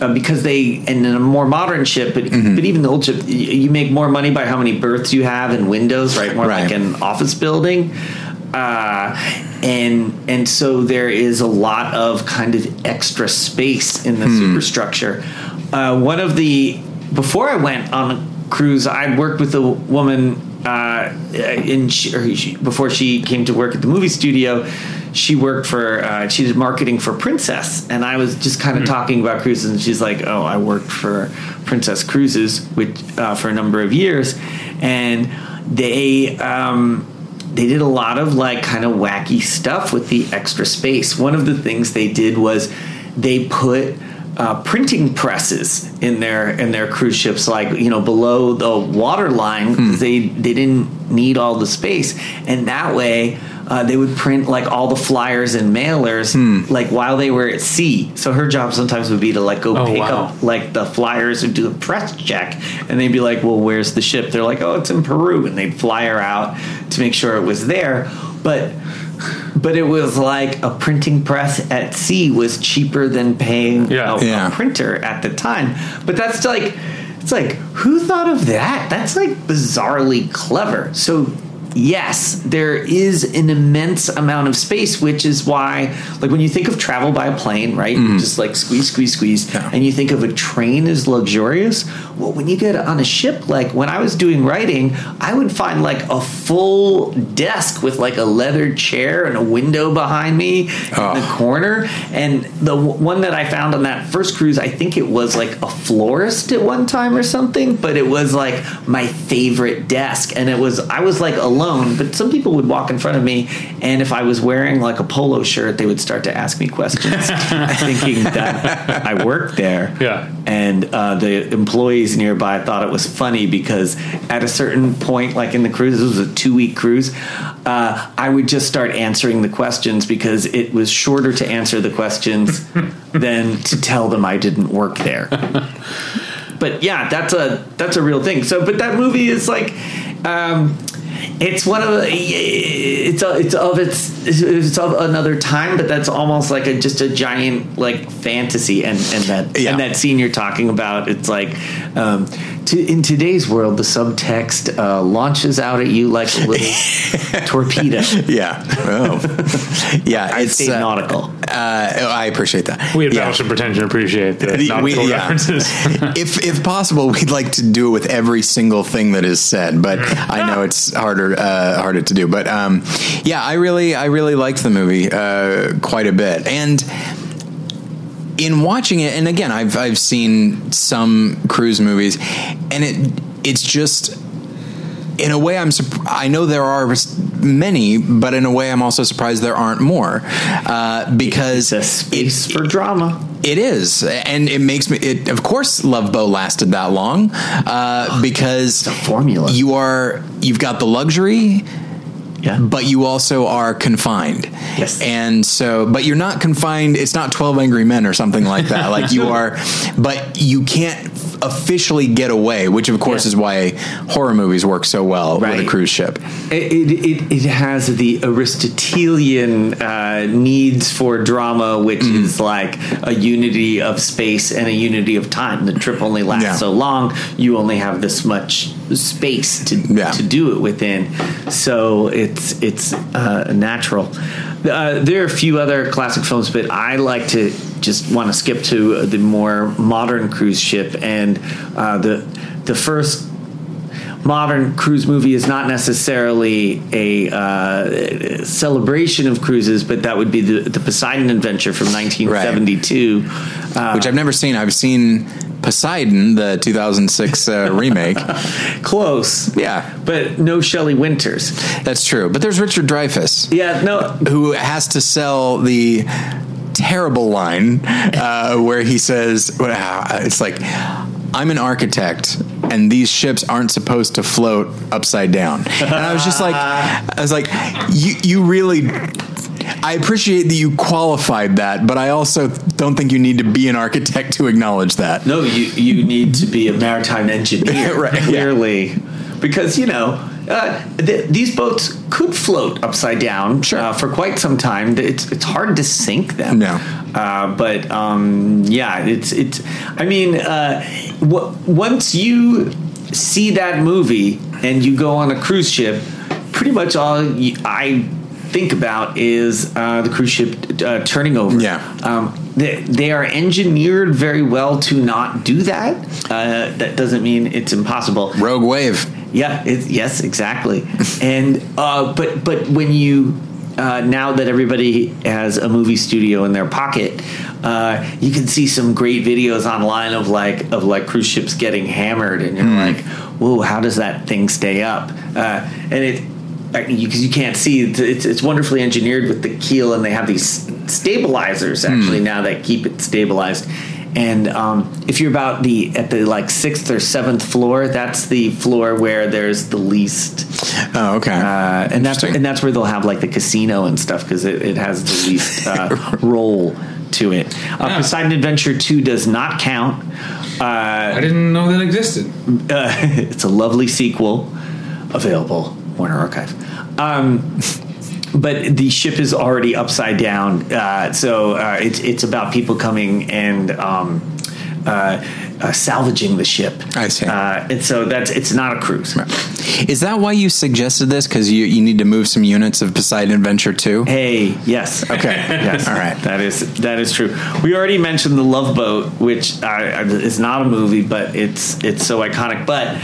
uh, because they and in a more modern ship, but Mm-hmm. but even the old ship, y- you make more money by how many berths you have and windows, right? More Right. like an office building, uh, and and so there is a lot of kind of extra space in the Hmm. superstructure. Uh, one of the before I went on a cruise, I worked with a woman uh, in she, or she, before she came to work at the movie studio. She worked for uh, she did marketing for Princess, and I was just kind of talking about cruises, and she's like, "Oh, I worked for Princess Cruises, which uh, for a number of years, and they." Um, they did a lot of like kind of wacky stuff with the extra space. One of the things they did was they put uh, printing presses in their in their cruise ships, like you know below the water line. 'cause They they didn't need all the space, and that way. Uh, they would print like all the flyers and mailers like while they were at sea. So her job sometimes would be to like go Oh, pick wow. up like the flyers and do a press check, and they'd be like, "Well, where's the ship?" They're like, "Oh, it's in Peru," and they'd fly her out to make sure it was there. But but it was like a printing press at sea was cheaper than paying Yeah. a, a printer at the time. But that's like it's like who thought of that? That's like bizarrely clever. So yes, there is an immense amount of space, which is why, like, when you think of travel by a plane, right? You Just like squeeze, squeeze, squeeze, Yeah. and you think of a train as luxurious. Well, when you get on a ship, like when I was doing writing, I would find like a full desk with like a leather chair and a window behind me Oh. in the oh. corner. And the one that I found on that first cruise, I think it was like a florist at one time or something, but it was like my favorite desk. And it was, I was like alone, but some people would walk in front of me. And if I was wearing like a polo shirt, they would start to ask me questions, thinking *laughs* that I worked there. Yeah. And uh, the employees nearby thought it was funny because at a certain point, like in the cruise, this was a two week cruise, uh, I would just start answering the questions because it was shorter to answer the questions *laughs* than to tell them I didn't work there. *laughs* but yeah, that's a that's a real thing. So, but that movie is like, um, it's one of it's it's of its it's of another time, but that's almost like a just a giant like fantasy. And and that Yeah. and that scene you're talking about, it's like. Um, to, in today's world, the subtext uh, launches out at you like a little *laughs* torpedo. yeah, oh. yeah. I It's uh, nautical. uh, I appreciate that. We at yeah. Battleship Pretension appreciate the *laughs* We- nautical yeah. references. *laughs* if if possible, we'd like to do it with every single thing that is said, but I know it's harder uh, harder to do. But um, yeah, I really I really liked the movie uh, quite a bit, and in watching it, and again, I've I've seen some cruise movies, and it it's just. In a way, I'm. I know there are many, but in a way, I'm also surprised there aren't more, uh, because It's a space for drama. it is, and it makes me. It of course, Love Boat lasted that long uh, because a formula. You are you've got the luxury, Yeah. but you also are confined. Yes. and so, but you're not confined. It's not Twelve Angry Men or something like that. *laughs* like you are, but you can't officially get away, which of course Yeah. is why horror movies work so well with a cruise ship. It, it, it, it has the Aristotelian uh, needs for drama, which Mm-hmm. is like a unity of space and a unity of time. The trip only lasts Yeah. so long; you only have this much space to Yeah. to do it within. So it's it's uh, natural. Uh, there are a few other classic films, but I like to just want to skip to the more modern cruise ship and uh, the the first modern cruise movie is not necessarily a uh, celebration of cruises, but that would be the, the Poseidon Adventure from 1972. Uh, which I've never seen. I've seen Poseidon, the 2006 uh, *laughs* remake. close, Yeah, but no Shelley Winters. that's true. But there's Richard Dreyfuss, Yeah, no, who has to sell the terrible line uh, where he says, "It's like I'm an architect." And these ships aren't supposed to float upside down. And I was just like, I was like, you, you really, I appreciate that you qualified that, but I also don't think you need to be an architect to acknowledge that. no, you you need to be a maritime engineer, *laughs* Right, yeah. clearly, because you know. Uh, th- these boats could float upside down Sure. uh, for quite some time. It's it's hard to sink them. No. Uh, but um, yeah, it's it's. I mean, uh, w- once you see that movie and you go on a cruise ship, pretty much all you, I think about is uh, the cruise ship uh, turning over. Yeah. Um, they, they are engineered very well to not do that. Uh, that doesn't mean it's impossible. Rogue Wave. Yeah. It, yes. Exactly. *laughs* and uh, but but when you uh, now that everybody has a movie studio in their pocket, uh, you can see some great videos online of like of like cruise ships getting hammered, and you're like, "Whoa, how does that thing stay up?" Uh, and it because you, can't see it's, it's, it's wonderfully engineered with the keel, and they have these stabilizers actually now that keep it stabilized. And um, if you're about the at the like sixth or seventh floor, that's the floor where there's the least Oh, okay. uh, and that's and that's where they'll have like the casino and stuff because it, it has the least *laughs* uh, roll to it. Uh, Yeah. Poseidon Adventure Two does not count. Uh, I didn't know that existed. uh, *laughs* it's a lovely sequel available Warner Archive. Um, but the ship is already upside down, uh, so uh, it's it's about people coming and um, uh, uh, salvaging the ship. I see. Uh, and so that's it's not a cruise. Is that why you suggested this? Because you, you need to move some units of Poseidon Adventure 2? Hey, yes. Okay. *laughs* Yes, All right. That is that is true. We already mentioned the Love Boat, which uh, is not a movie, but it's it's so iconic. But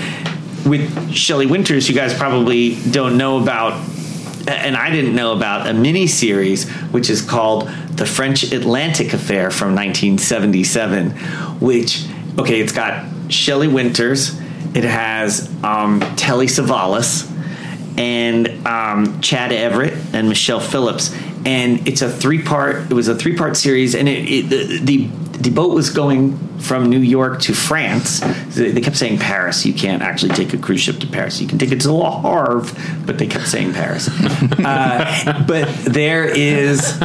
with Shelley Winters, you guys probably don't know about, and I didn't know about a mini series which is called The French Atlantic Affair from 1977. Which okay, it's got Shelley Winters. It has um, Telly Savalas and um, Chad Everett and Michelle Phillips, and it's a three part. It was a three part series, and it, it the, the the boat was going from New York to France. They kept saying Paris. You can't actually take a cruise ship to Paris. You can take it to Le Havre, but they kept saying Paris. *laughs* uh, but there is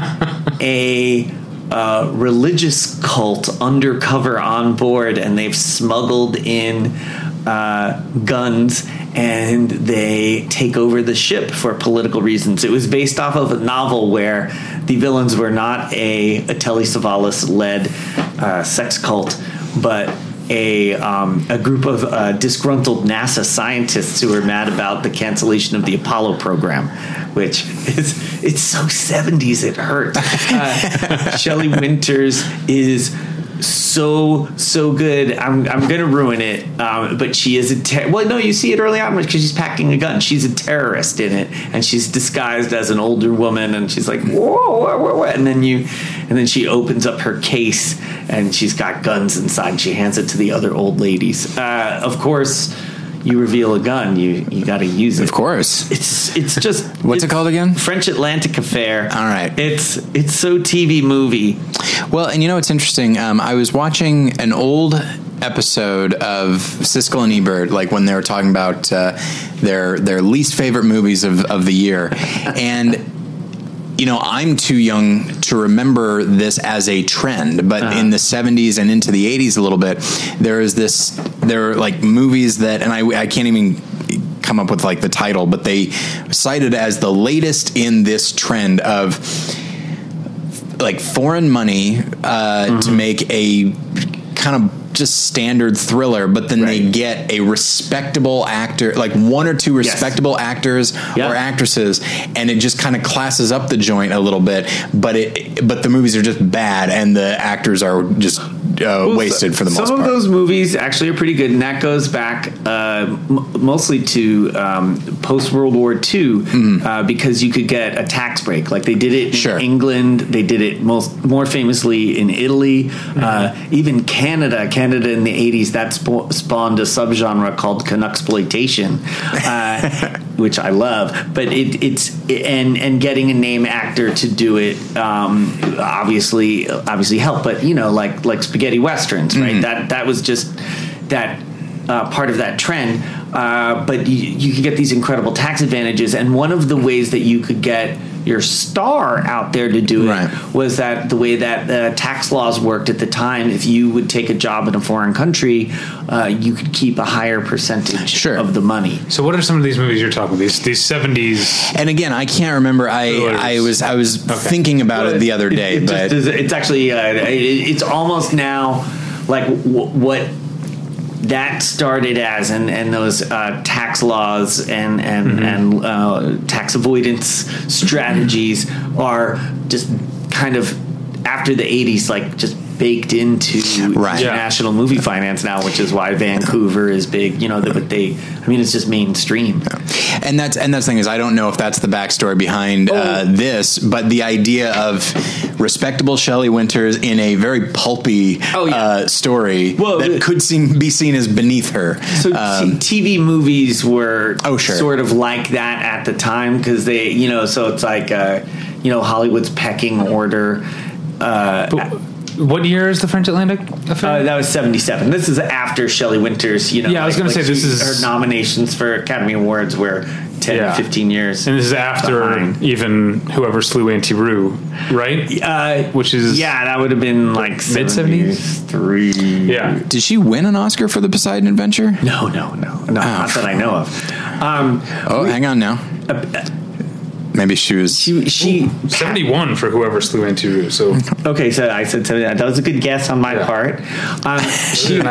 a uh, religious cult undercover on board, and they've smuggled in uh, guns and they take over the ship for political reasons. It was based off of a novel where the villains were not a, a Telly Savalas led uh, sex cult, but a, um, a group of uh, disgruntled NASA scientists who were mad about the cancellation of the Apollo program, which is it's so 70s it hurts. *laughs* Uh, Shelley Winters is so so good. I'm I'm gonna ruin it, um, but she is a ter- well. No, you see it early on because she's packing a gun. She's a terrorist in it, and she's disguised as an older woman, and she's like whoa, whoa, whoa, and then you, and then she opens up her case, and she's got guns inside. and She hands it to the other old ladies. Uh, of course, you reveal a gun. You you got to use it. Of course. It's it's just What's it called again? French Atlantic Affair. All right. It's it's so TV movie. Well, and you know what's interesting? Um, I was watching an old episode of Siskel and Ebert, like when they were talking about uh, their their least favorite movies of, of the year, and *laughs* you know, I'm too young to remember this as a trend, but Uh-huh. in the 70s and into the 80s a little bit, there is this, there are like movies that, and I, I can't even come up with like the title, but they cited as the latest in this trend of like foreign money uh, to make a kind of just standard thriller, but then they get a respectable actor, like one or two respectable actors Yeah. or actresses, and it just kind of classes up the joint a little bit. But it, but the movies are just bad, and the actors are just uh, wasted for the most part. Some of those movies actually are pretty good, and that goes back uh, m- mostly to um, post World War II uh, because you could get a tax break. Like they did it in Mm-hmm. Sure. England, they did it most more famously in Italy, Mm-hmm. uh, even Canada. Canada in the '80s that spa- spawned a subgenre called Canucksploitation, uh, *laughs* which I love. But it, it's and and getting a name actor to do it um, obviously obviously helped. But you know, like like spaghetti westerns, right? That that was just that uh, part of that trend. Uh, but you, you can get these incredible tax advantages, and one of the ways that you could get your star out there to do it Right. was that the way that uh, tax laws worked at the time. If you would take a job in a foreign country, uh, you could keep a higher percentage Sure. of the money. So, what are some of these movies you're talking about? These these seventies. and again, I can't remember. I Thrillers. I was I was thinking about it the other day, it but just it's actually uh, it, it's almost now like w- what that started as, and and those uh, tax laws and and Mm-hmm. and uh, tax avoidance strategies are just kind of after the '80s, like just baked into Right. Yeah. international movie finance now, which is why Vancouver is big. You know, but they, I mean, it's just mainstream. and that's and that's the thing is I don't know if that's the backstory behind uh, Oh. this, but the idea of respectable Shelley Winters in a very pulpy Oh, yeah. uh, story Well, that could seem be seen as beneath her. So Um, t- TV movies were Oh, sure. sort of like that at the time because they, you know, so it's like, uh, you know, Hollywood's pecking order. Uh, What year is the French Atlantic affair? uh, that was '77. This is after Shelley Winters. You know, Yeah, I was like- gonna say like this is- her nominations for Academy Awards were 10, Yeah. 15 years. and this is after behind. even whoever slew Auntie Roo, right? Uh, Which is yeah, that would have been like Mid-seventies? Three. yeah. did she win an Oscar for the Poseidon Adventure? No, no, no, no. not that I know of. Um, Oh, hang on now. Maybe she was. she, she Seventy one for whoever slew Auntie Roo. So Okay, so I said so that was a good guess on my Yeah. part. Um, *laughs* she,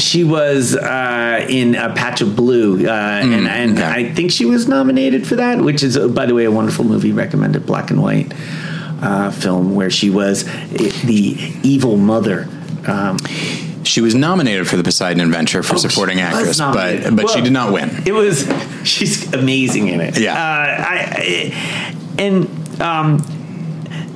she was uh, in a patch of blue, uh, and, and okay. I think she was nominated for that, which is, uh, by the way, a wonderful movie recommended, black and white uh, film where she was uh, the evil mother. Um, She was nominated for the Poseidon Adventure for Oh, supporting actress, but but she did not win. It was she's amazing in it. Yeah. uh, I, I and um,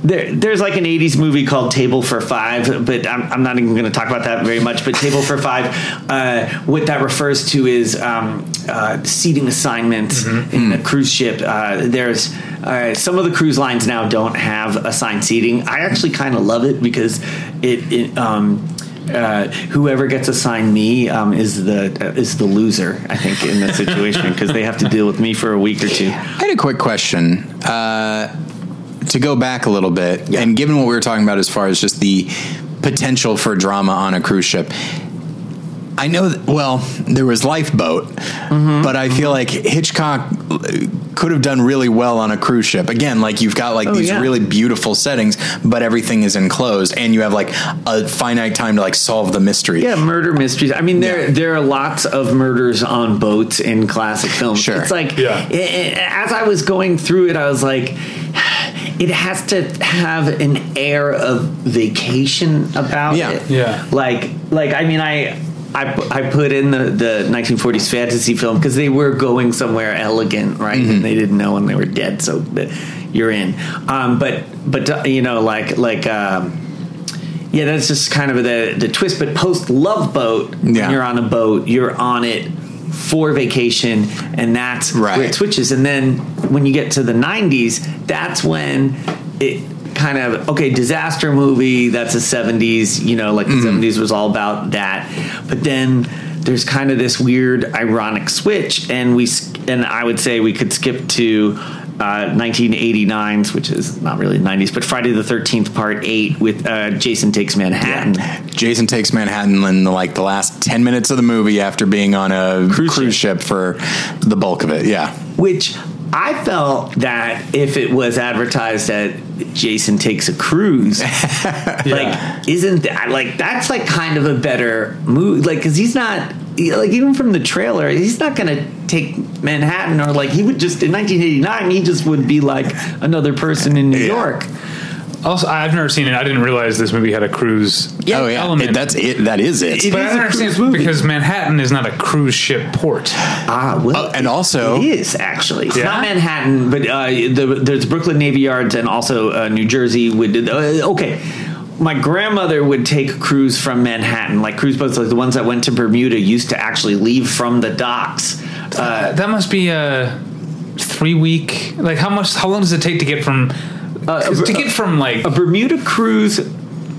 there, there's like an '80s movie called Table for Five, but I'm, I'm not even going to talk about that very much. But Table for Five, uh, what that refers to is um, uh, seating assignments in a cruise ship. Uh, there's uh, some of the cruise lines now don't have assigned seating. I actually kind of love it because it. it um, uh, whoever gets assigned me um, is the uh, is the loser. I think in that situation *laughs* because they have to deal with me for a week or two. I had a quick question. Uh, to go back a little bit, and given what we were talking about as far as just the potential for drama on a cruise ship, I know, that, well, there was Lifeboat, Mm-hmm. but I feel like Hitchcock could have done really well on a cruise ship. Again, like you've got like Oh, these yeah. really beautiful settings, but everything is enclosed, and you have like a finite time to like solve the mystery. Yeah, murder mysteries. I mean, there Yeah. there are lots of murders on boats in classic films. Sure. It's like Yeah. i- i- as I was going through it, I was like, *sighs* it has to have an air of vacation about Yeah. it. Yeah. Like like I mean, I. I, pu- I put in the, the 1940s fantasy film because they were going somewhere elegant, right? And they didn't know when they were dead, so the, you're in. Um, but but uh, you know, like like um, yeah, that's just kind of the the twist. But post Love Boat, when Yeah. you're on a boat, you're on it for vacation, and that's Right. where it switches. And then when you get to the '90s, that's when it kind of okay disaster movie. That's a '70s, you know, like the '70s was all about that. But then there's kind of this weird ironic switch, and we and I would say we could skip to uh, 1989's, which is not really 90s, but Friday the 13th Part 8 with uh, Jason Takes Manhattan. Jason takes Manhattan in the, like the last ten minutes of the movie after being on a Cruise cruise, ship. ship. for the bulk of it. Yeah, Which I felt that if it was advertised that Jason takes a cruise, *laughs* like isn't that like that's like kind of a better move? Like because he's not like even from the trailer, he's not to take Manhattan or like he would just in 1989 he just would be like another person in New Yeah. York. Also, I've never seen it. I didn't realize this movie had a cruise. oh yeah, element. It- that's it. That is it. It But is I a don't understand movie. because Manhattan is not a cruise ship port. Ah, well, Oh, and also- it is actually it's Yeah? not Manhattan, but uh, the, there's Brooklyn Navy Yards and also uh, New Jersey. Would uh, okay. My grandmother would take a cruise from Manhattan, like cruise boats, like the ones that went to Bermuda, used to actually leave from the docks. Uh, That must be a three week. Like how much? How long does it take to get from? Uh, to get from like a Bermuda cruise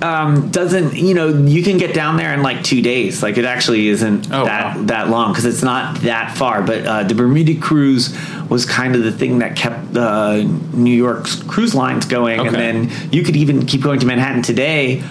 um, doesn't, you know, you can get down there in like two days. Like it actually isn't Oh, that wow. that long because it's not that far. But uh, the Bermuda cruise was kind of the thing that kept uh, New York's cruise lines going, and then you could even keep going to Manhattan today.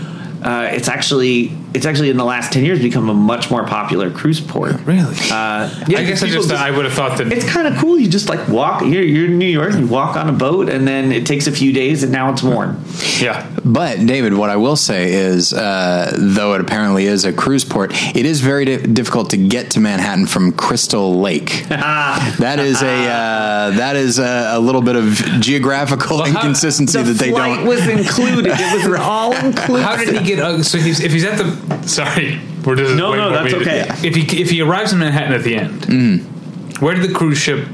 Uh, it's actually it's actually in the last ten years become a much more popular cruise port. really. Uh, I guess I people just, I would have thought that it's kind of cool. You just like walk. You're, you're in New York. You walk on a boat, and then it takes a few days, and now it's warm. yeah. But David, what I will say is, uh, though it apparently is a cruise port, it is very di- difficult to get to Manhattan from Crystal Lake. *laughs* that is a uh, that is a, a little bit of geographical Well, how- inconsistency the that they don't. was included. It was *laughs* all included. How did he get? Uh, so he's, if he's at the sorry, we're just No, wait, no, that's wait. okay. If he if he arrives in Manhattan at the end, Mm. where did the cruise ship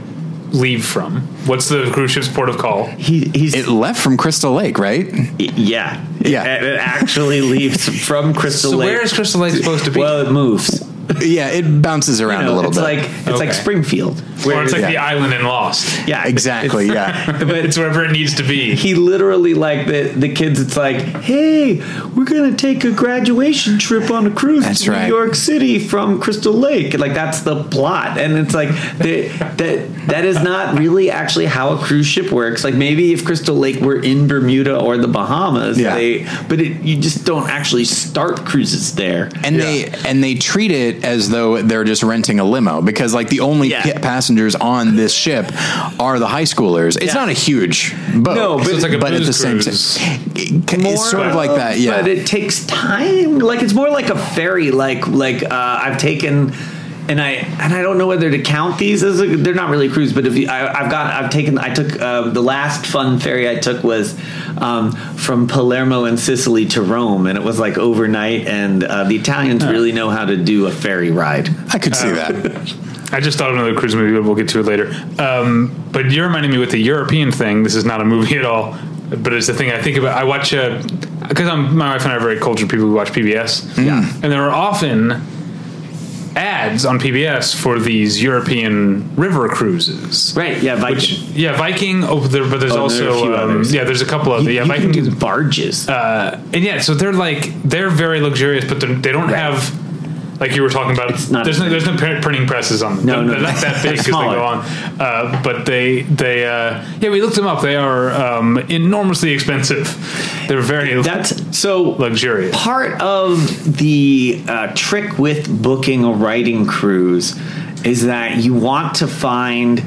leave from? What's the cruise ship's port of call? He, he's it left from Crystal Lake, right? yeah Yeah. It, it actually *laughs* leaves from Crystal So Lake. where is Crystal Lake supposed to be? well, it moves. *laughs* Yeah, it bounces You around know, a little bit. it's bit. like it's Okay. like Springfield. or it's like yeah. the island in Lost. yeah, *laughs* exactly. Yeah. *laughs* But It's wherever it needs to be. he literally like the the kids. It's like, hey, we're gonna take a graduation trip on a cruise That's to right. New York City from Crystal Lake. Like that's the plot, and it's like the, that that is not really actually how a cruise ship works. Like maybe if Crystal Lake were in Bermuda or the Bahamas, Yeah. they but it, you just don't actually start cruises there. and they and they treat it as though they're just renting a limo because like the only Yeah. pa- passengers on this ship are the high schoolers. It's Yeah. not a huge boat. No, but- So it's like a but at blues the same cruise. time, it's sort of like that. Yeah, but it takes time. Like it's more like a ferry. Like like uh, I've taken. And I and I don't know whether to count these as a, they're not really a cruise, but if you, I, I've got I've taken I took uh, the last fun ferry I took was um, from Palermo in Sicily to Rome, and it was like overnight. And uh, the Italians really know how to do a ferry ride. I could Uh, see that. I just thought of another cruise movie, but we'll get to it later. Um, but you're reminding me with the European thing. This is not a movie at all, but it's the thing I think about. I watch because I'm my wife and I are very cultured people who watch PBS. Yeah. and there are often ads on PBS for these European river cruises. Right? Yeah, Viking. Which, yeah, Viking. Oh, there, but there's Oh, there also few um, yeah, there's a couple of you, yeah you Viking. do barges. uh, and yeah, so they're like they're very luxurious, but they're, they don't Right. have like you were talking about. It's not there's no there's no printing presses on them. No, they're, no, they're not that big because they go on. Uh, but they they uh, yeah, we looked them up. They are um, enormously expensive. They're very That's so luxurious. part of the uh, trick with booking a writing cruise is that you want to find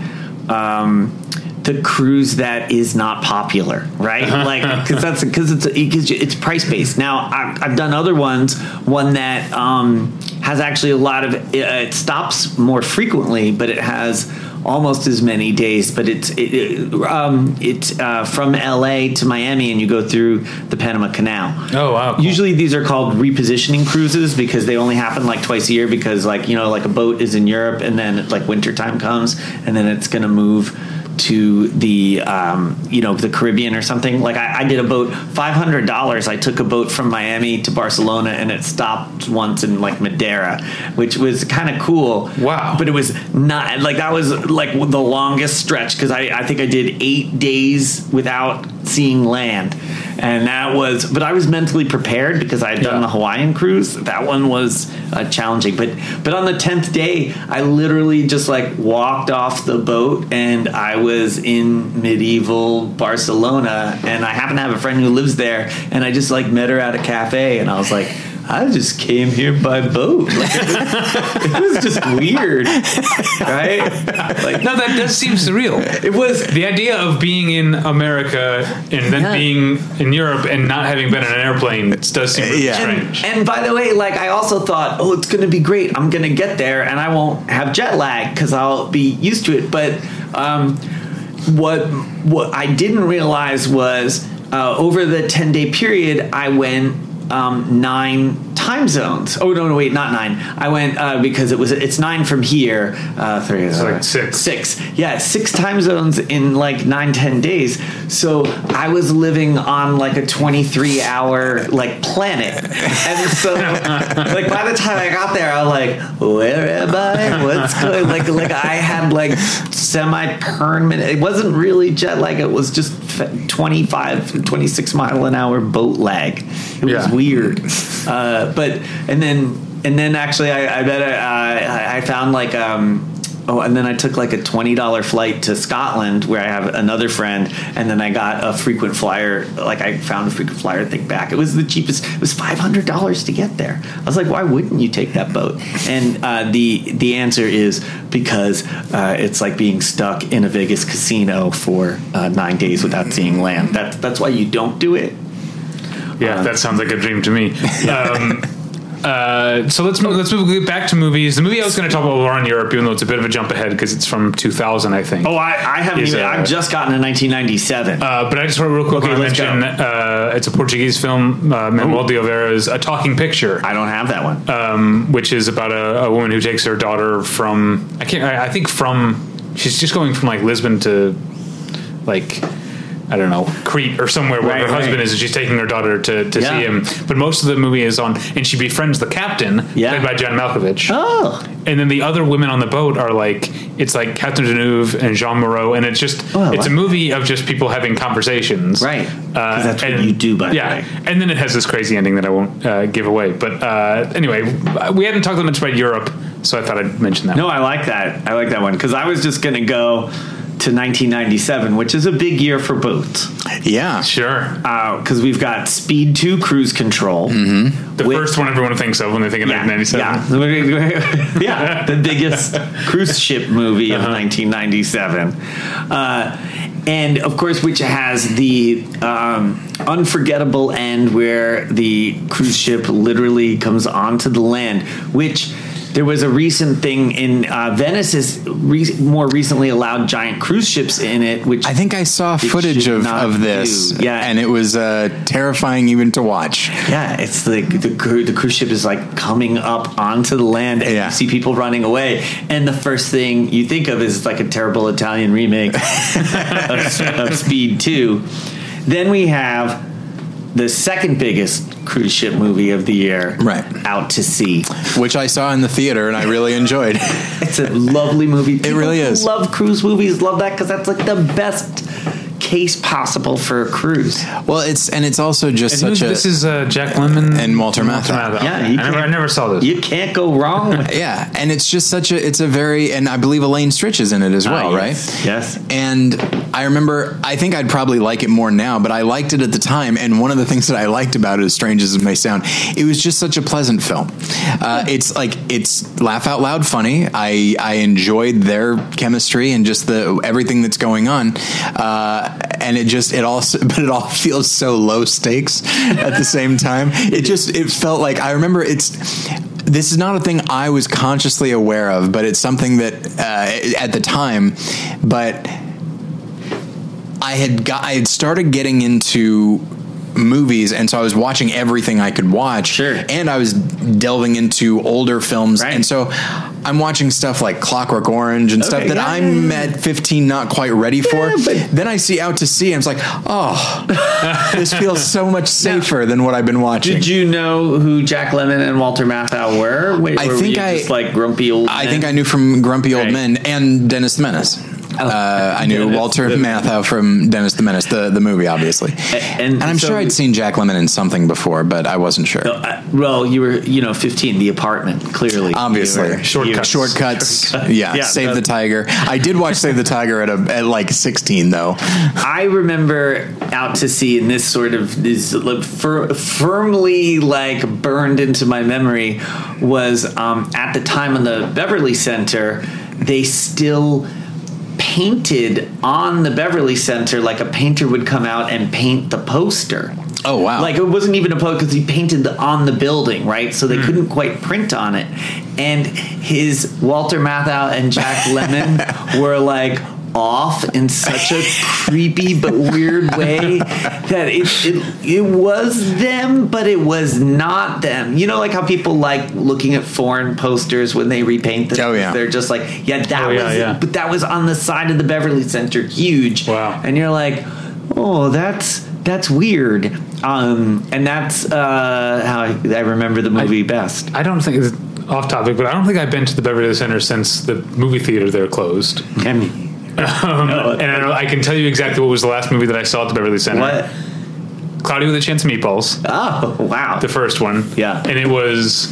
um, the cruise that is not popular, right? Like because that's because it's because it's price based. Now I've, I've done other ones. One that um, has actually a lot of it, it stops more frequently, but it has almost as many days. But it's it, it, um, it's uh, from L.A. to Miami, and you go through the Panama Canal. Oh, wow, cool. Usually these are called repositioning cruises because they only happen like twice a year because like you know like a boat is in Europe and then like wintertime comes and then it's going to move to the um, you know the Caribbean or something. Like I, I did a boat five hundred dollars. I took a boat from Miami to Barcelona and it stopped once in like Madeira, which was kind of cool. Wow. But it was not like that was like the longest stretch because I, I think I did eight days without seeing land. And that was. But I was mentally prepared because I had done Yeah. the Hawaiian cruise. That one was uh, challenging, but but on the tenth day, I literally just like walked off the boat and I was in medieval Barcelona, and I happen to have a friend who lives there, and I just like met her at a cafe, and I was like. I just came here by boat. Like, it, was, it was just weird, right? Like, No, that does seem surreal. it was The idea of being in America and then Yeah. being in Europe and not having been in an airplane It does seem really Yeah. strange. And by the way, like I also thought, oh, it's going to be great. I'm going to get there and I won't have jet lag because I'll be used to it. But um, what what I didn't realize was uh, over the 10 day period, I went um, nine time zones. Oh no, no, wait, not nine. I went uh, because it was it's nine from here. Uh, three, It's like six. six yeah six time zones in like nine ten days so i was living on like a 23 hour like planet and so *laughs* like by the time i got there i was like where am i what's going like like i had like semi permanent it wasn't really jet lag it was just f- 25 26 mile an hour boat lag it was Yeah. weird uh, but and then and then actually i, I bet I, I found like um Oh, and then I took like a twenty dollar flight to Scotland, where I have another friend, and then I got a frequent flyer. Like I found a frequent flyer thing back. It was the cheapest. It was five hundred dollars to get there. I was like, why wouldn't you take that boat? And uh, the the answer is because uh, it's like being stuck in a Vegas casino for uh, nine days without seeing land. That's that's why you don't do it. Yeah, that sounds like a dream to me. *laughs* Um, uh, so let's move, let's move back to movies. The movie I was going to talk about more on Europe, even though it's a bit of a jump ahead because it's from 2000, I think. Oh, I, I haven't Is, even. uh, I've just gotten to nineteen ninety seven. Uh, but I just want to real quick Okay, want to let's mention uh, it's a Portuguese film, uh, Manoel de Oliveira's A Talking Picture, I don't have that one. um, which is about a, a woman who takes her daughter from I can't I, I think from she's just going from like Lisbon to like I don't know Crete or somewhere where Right, her husband right. is, and she's taking her daughter to, to Yeah. see him. But most of the movie is on, and she befriends the captain, Yeah. played by John Malkovich. oh, And then the other women on the boat are like it's like Catherine Deneuve and Jeanne Moreau, and it's just Oh, it's a wow. movie of just people having conversations, Right. 'Cause that's what and- you do, by the yeah. way. And then it has this crazy ending that I won't uh, give away. But uh, anyway, we hadn't talked that much about Europe, so I thought I'd mention that. No, I like that. I like that one because I was just going to go to 1997, which is a big year for boats. Yeah. sure. Because we've got Speed 2 Cruise Control. Mm-hmm. The first one everyone thinks of when they think of Yeah, 1997. yeah, *laughs* yeah, the biggest cruise ship movie Uh-huh. of 1997, uh, and of course, which has the um, unforgettable end where the cruise ship literally comes onto the land, which. There was a recent thing in uh, Venice has re- more recently allowed giant cruise ships in it, which I think I saw footage of, of this. do. Yeah. And it was uh, terrifying even to watch. Yeah, it's like the the cruise ship is like coming up onto the land, and Yeah. you see people running away, and the first thing you think of is like a terrible Italian remake *laughs* of, of Speed Two. Then we have the second biggest cruise ship movie of the year, Right. Out to Sea. Which I saw in the theater and I really enjoyed. *laughs* It's a lovely movie. It really is. Love cruise movies. Love that because that's like the best case possible for a cruise. well, it's and it's also just And such a this is uh, Jack Lemmon And Walter Matthau. Yeah, I you never, I can't- never saw this. You can't go wrong with *laughs* yeah, and it's just such a it's a very and I believe Elaine Stritch is in it as well, Ah, right? yes. Yes. And I remember, I think I'd probably like it more now, but I liked it at the time. And one of the things that I liked about it, as strange as it may sound, it was just such a pleasant film. Uh, it's like it's laugh out loud funny. I I enjoyed their chemistry and just the everything that's going on. Uh, and it just it all, *laughs* but it all feels so low stakes at the same time. It just it felt like I remember it's this is not a thing I was consciously aware of, but it's something that uh, at the time, but I had got I had started getting into movies and so I was watching everything I could watch Sure. and I was delving into older films Right. and so I'm watching stuff like Clockwork Orange and stuff that yeah, I'm at 15 not quite ready for Yeah, but- then I see Out to Sea and it's like oh *laughs* this feels so much safer than what I've been watching Did you know who Jack Lemmon and Walter Matthau were? Wait, I were think I- just like grumpy old. I men? think I knew from Grumpy Old Right. Men and Dennis the Menace Uh, I knew Dennis Walter the- Matthau from Dennis the Menace, the, the movie, obviously. and- And, I'm so- sure I'd seen Jack Lemmon in something before, but I wasn't sure. Uh, well, you were, you know, 15, the apartment, clearly. Obviously. You were- Shortcuts. you- Shortcuts, yeah, Yeah, Save the Tiger. I did watch Save the Tiger at a at like 16 though. I remember out to sea, and this sort of is like fir- firmly like burned into my memory was um, at the time in the Beverly Center, they still painted on the Beverly Center like a painter would come out and paint the poster. Oh wow! Like it wasn't even a post because he painted the, on the building, right? So they Hmm. couldn't quite print on it. And his Walter Matthau and Jack *laughs* Lemmon were like off in such a creepy but weird way that it, it it was them, but it was not them. You know, like how people like looking at foreign posters when they repaint them. Oh, yeah. they're just like, yeah, that Oh, yeah, was, yeah. but that was on the side of the Beverly Center, huge. Wow. And you're like, oh, that's that's weird. Um, and that's uh, how I, I remember the movie best. I don't think it's off topic, but I don't think I've been to the Beverly Center since the movie theater there closed. I mean, *laughs* Um, and I, don't, I can tell you exactly what was the last movie that I saw at the Beverly Center. what? Cloudy with a Chance of Meatballs, Oh, wow. the first one. Yeah. and it was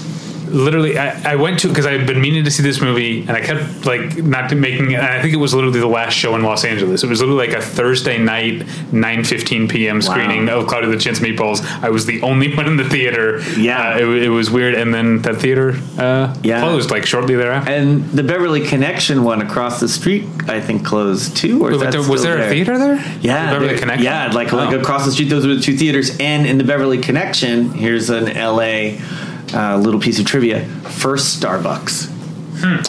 literally I, I went to because I had been meaning to see this movie, and I kept like not making. it. And I think it was literally the last show in Los Angeles. It was literally like a Thursday night, nine fifteen p.m. screening of Cloudy a Chance Meatballs. I was the only *laughs* one in the theater. Yeah. uh, it, it was weird, and then that theater uh, Yeah. closed like shortly thereafter. and the Beverly Connection one across the street, I think, closed too. Or that there- was there, a theater there? Yeah, The Beverly there- Connection. Yeah, like like Oh. across the street, those were the two theaters. And in the Beverly Connection, here's an L.A. Uh, little piece of trivia: first Starbucks.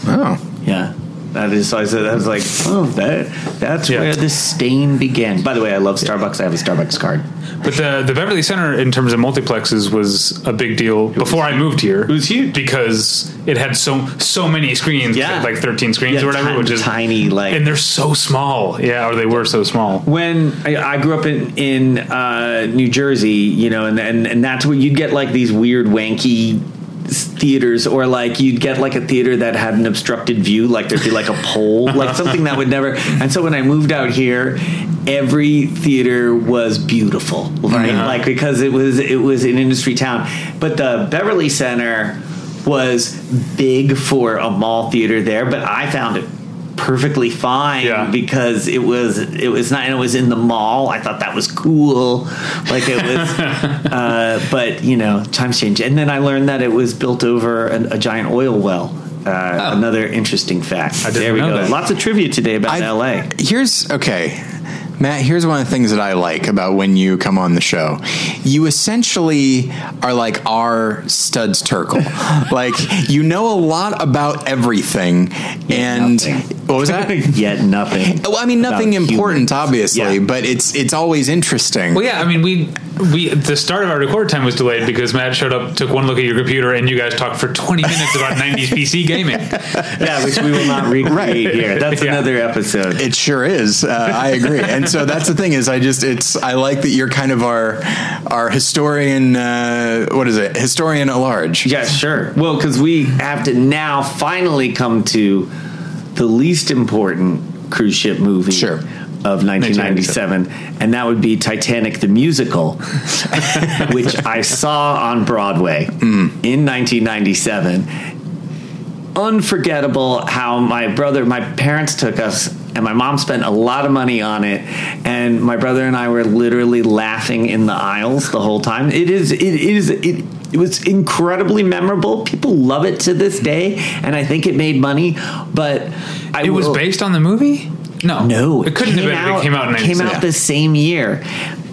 oh, Yeah. That is, so I said, I was like, oh, that that's Yeah. where the stain began. By the way, I love Starbucks. I have a Starbucks card. But the the Beverly Center, in terms of multiplexes, was a big deal before I moved here. It was huge. because it had so so many screens, Yeah. like thirteen screens Yeah, or whatever, tiny, which is tiny, like- and they're so small. Yeah, or they were so small. when I, I grew up in in uh, New Jersey, you know, and, and and that's where you'd get like these weird wanky theaters or like you'd get like a theater that had an obstructed view like there'd be like a pole *laughs* like something that would never and so when i moved out here every theater was beautiful right Uh-huh. like because it was it was an industry town but the beverly center was big for a mall theater there but i found it perfectly fine Yeah. because it was it was not and it was in the mall. I thought that was cool. Like it was *laughs* uh, but you know, times change. And then I learned that it was built over an, a giant oil well. Uh, Another interesting fact. didn't there we know go. that. Lots of trivia today about I- LA. Here's okay. Matt, here's one of the things that I like about when you come on the show. You essentially are like our Studs Terkel. *laughs* like you know a lot about everything and nothing. What was that? *laughs* Yet nothing. Well, I mean nothing important humans. obviously, Yeah. but it's it's always interesting. Well, yeah, I mean, we we the start of our record time was delayed because Matt showed up, took one look at your computer, and you guys talked for twenty minutes about '90s PC *laughs* gaming. yeah, which we will not recreate here. That's Yeah. another episode. It sure is. Uh, I agree, and so that's the thing is, I just it's I like that you're kind of our our historian. Uh, what is it? Historian at large. Yeah, sure. Well, because we have to now finally come to the least important cruise ship movie Sure. of 1997, and that would be Titanic the musical, *laughs* which I saw on Broadway mm. in 1997. Unforgettable how my brother, my parents took us, and my mom spent a lot of money on it, and my brother and I were literally laughing in the aisles the whole time. It is, it is, it. It was incredibly memorable. People love it to this day, and I think it made money. But I It was will- based on the movie. No, no, it couldn't have been. it came out in came 97. out the same year,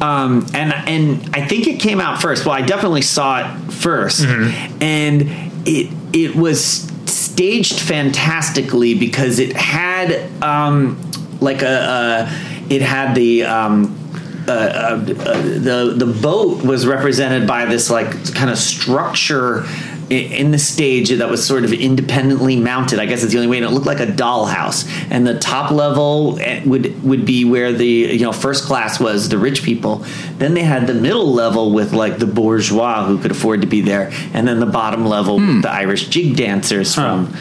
um, and and I think it came out first. Well, I definitely saw it 1st Mm-hmm. and it it was staged fantastically because it had um, like a, a it had the. Um, uh, uh, the the boat was represented by this like kind of structure in the stage that was sort of independently mounted. I guess it's the only way, and it looked like a dollhouse. And the top level eh, would would be where the you know first class was the rich people. Then they had the middle level with like the bourgeois who could afford to be there, and then the bottom level with the Irish jig dancers from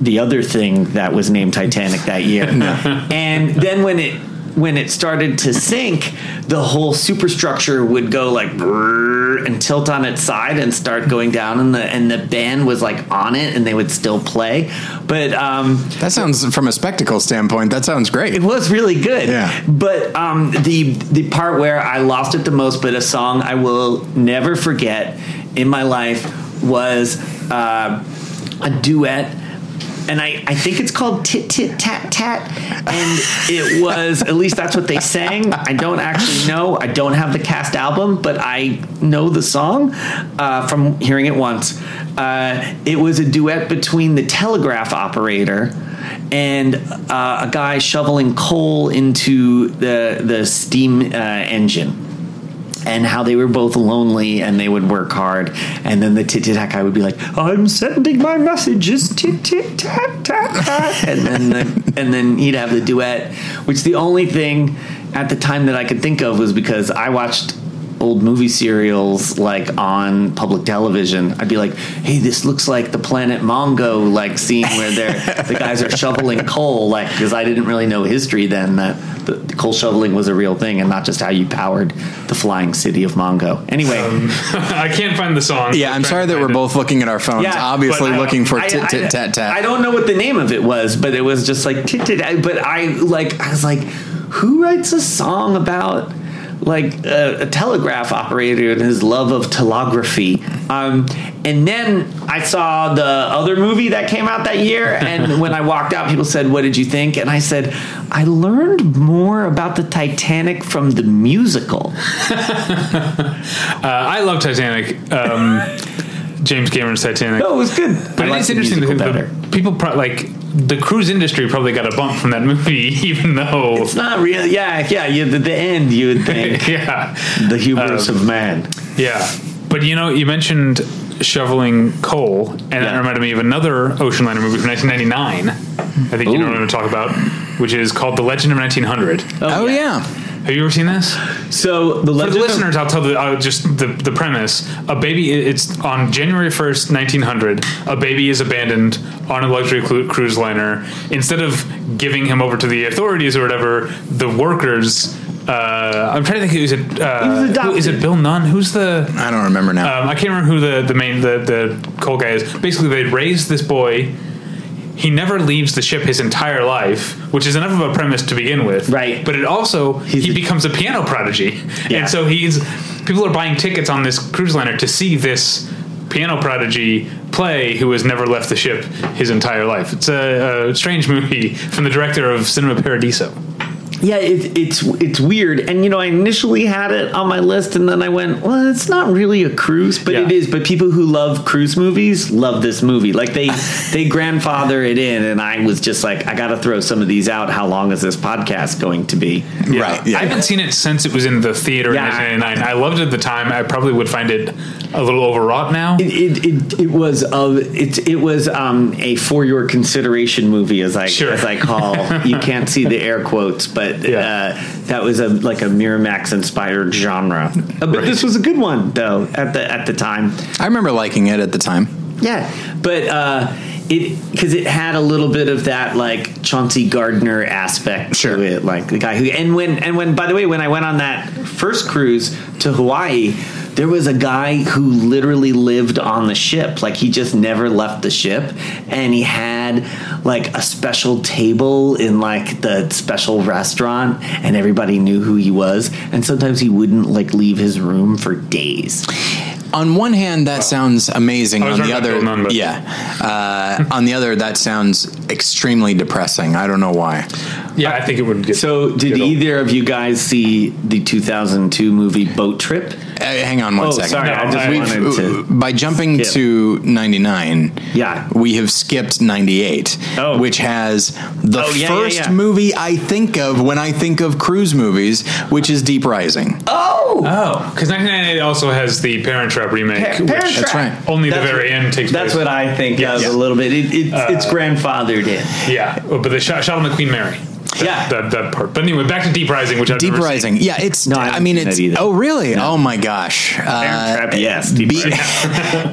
the other thing that was named Titanic that year. *laughs* And then when it when it started to sink, the whole superstructure would go like and tilt on its side and start going down, and the and the band was like on it, and they would still play. But um, That sounds, from a spectacle standpoint, that sounds great. it was really good. Yeah. But um, the the part where I lost it the most, but a song I will never forget in my life was uh, a duet. And I, I think it's called Tit Tit Tat Tat. And it was, at least that's what they sang. I don't actually know. I don't have the cast album, but I know the song uh, from hearing it once. Uh, it was a duet between the telegraph operator and uh, a guy shoveling coal into the the steam uh, engine. And how they were both lonely and they would work hard. And then the tit tat guy would be like, I'm sending my messages tit tit tat tat tat. *laughs* And then, the, and then he'd have the duet, which the only thing at the time that I could think of was because I watched old movie serials like on public television, I'd be like, "Hey, this looks like the Planet Mongo like scene where they're the guys are shoveling *laughs* coal." Like, because I didn't really know history then that the, the coal shoveling was a real thing and not just how you powered the flying city of Mongo. Anyway, um, *laughs* I can't find the song. Yeah, I'm sorry that we're both looking at our phones, Yeah, obviously looking for I- tit tit tat tat. I don't know what the name of it was, but it was just like tit tit. But I like I was like, who writes a song about like a, a telegraph operator and his love of telegraphy? Um, and then I saw the other movie that came out that year, and *laughs* when I walked out, people said, "What did you think?" And I said, "I learned more about the Titanic from the musical." *laughs* Uh, I love Titanic. Um, *laughs* James Cameron's Titanic. No, it was good. But I it liked is the interesting musical that better. people pro- like the cruise industry probably got a bump from that movie, *laughs* even though It's not real. Yeah, yeah. You, the, the end, you would think. *laughs* yeah, The hubris Um, of man. yeah. But you know, you mentioned shoveling coal, and that reminded me of another ocean liner movie from 1999. I think you know what I'm going to talk about, which is called The Legend of 1900. oh yeah. Have you ever seen this? So the For the legend of- listeners, I'll tell the uh, just the, the premise. A baby. It's on January first, nineteen hundred. A baby is abandoned on a luxury cru- cruise liner. Instead of giving him over to the authorities or whatever, the workers. Uh, I'm trying to think. Is it? Uh, who- is it. Bill Nunn? Who's the? I don't remember now. Um, I can't remember who the the main the the coal guy is. Basically, they raise this boy. He never leaves the ship his entire life, which is enough of a premise to begin with. Right. But it also He's he a- becomes a piano prodigy, Yeah. and so he's people are buying tickets on this cruise liner to see this piano prodigy play who has never left the ship his entire life. It's a, a strange movie from the director of Cinema Paradiso. Yeah, it, it's it's weird. And you know, I initially had it on my list, and then I went, well, it's not really a cruise, but Yeah. it is. But people who love cruise movies love this movie. Like they *laughs* they grandfather it in, and I was just like, I got to throw some of these out. How long is this podcast going to be? Right, yeah. I haven't seen it since it was in the theater Yeah. in 1999. I loved it at the time. I probably would find it a little overwrought now. It, it, it, it was of it it was um, a for your consideration movie as I Sure. as I call you can't see the air quotes but Yeah. uh, that was a like a Miramax inspired genre Uh, but this was a good one though at the at the time I remember liking it at the time. yeah but uh, it because it had a little bit of that like Chauncey Gardiner aspect Sure. to it like the guy who and when and when by the way when I went on that first cruise to Hawaii there was a guy who literally lived on the ship like he just never left the ship and he had like a special table in like the special restaurant and everybody knew who he was and sometimes he wouldn't like leave his room for days On one hand, that sounds amazing. On the other, Bill yeah. Uh, on the other, that sounds extremely depressing. I don't know why. Yeah, I think it would get. So, did get old. either of you guys see the 2002 movie Boat Trip? Uh, hang on one Oh, second. sorry, I We've- just wanted to- By jumping skip. to 99, Yeah. we have skipped 98, Oh. which has the Oh, yeah, yeah, first yeah. movie I think of when I think of cruise movies, which is Deep Rising. Oh, Oh, because 1998 also has the Parent Trap remake, Pa- which Parent That's Trap. right. only the That's very what- end takes That's place. what I think Yes. of Yeah. a little bit. It, it, it's grandfathered in. Yeah, but they shot, shot on the Queen Mary. That, Yeah. that, that part. But anyway, back to Deep Rising, which I've Deep never seen. Rising. Yeah, it's. No, I I, mean, it's. that either. Oh, really? Oh my gosh. Uh, Trap, yes. Deep be-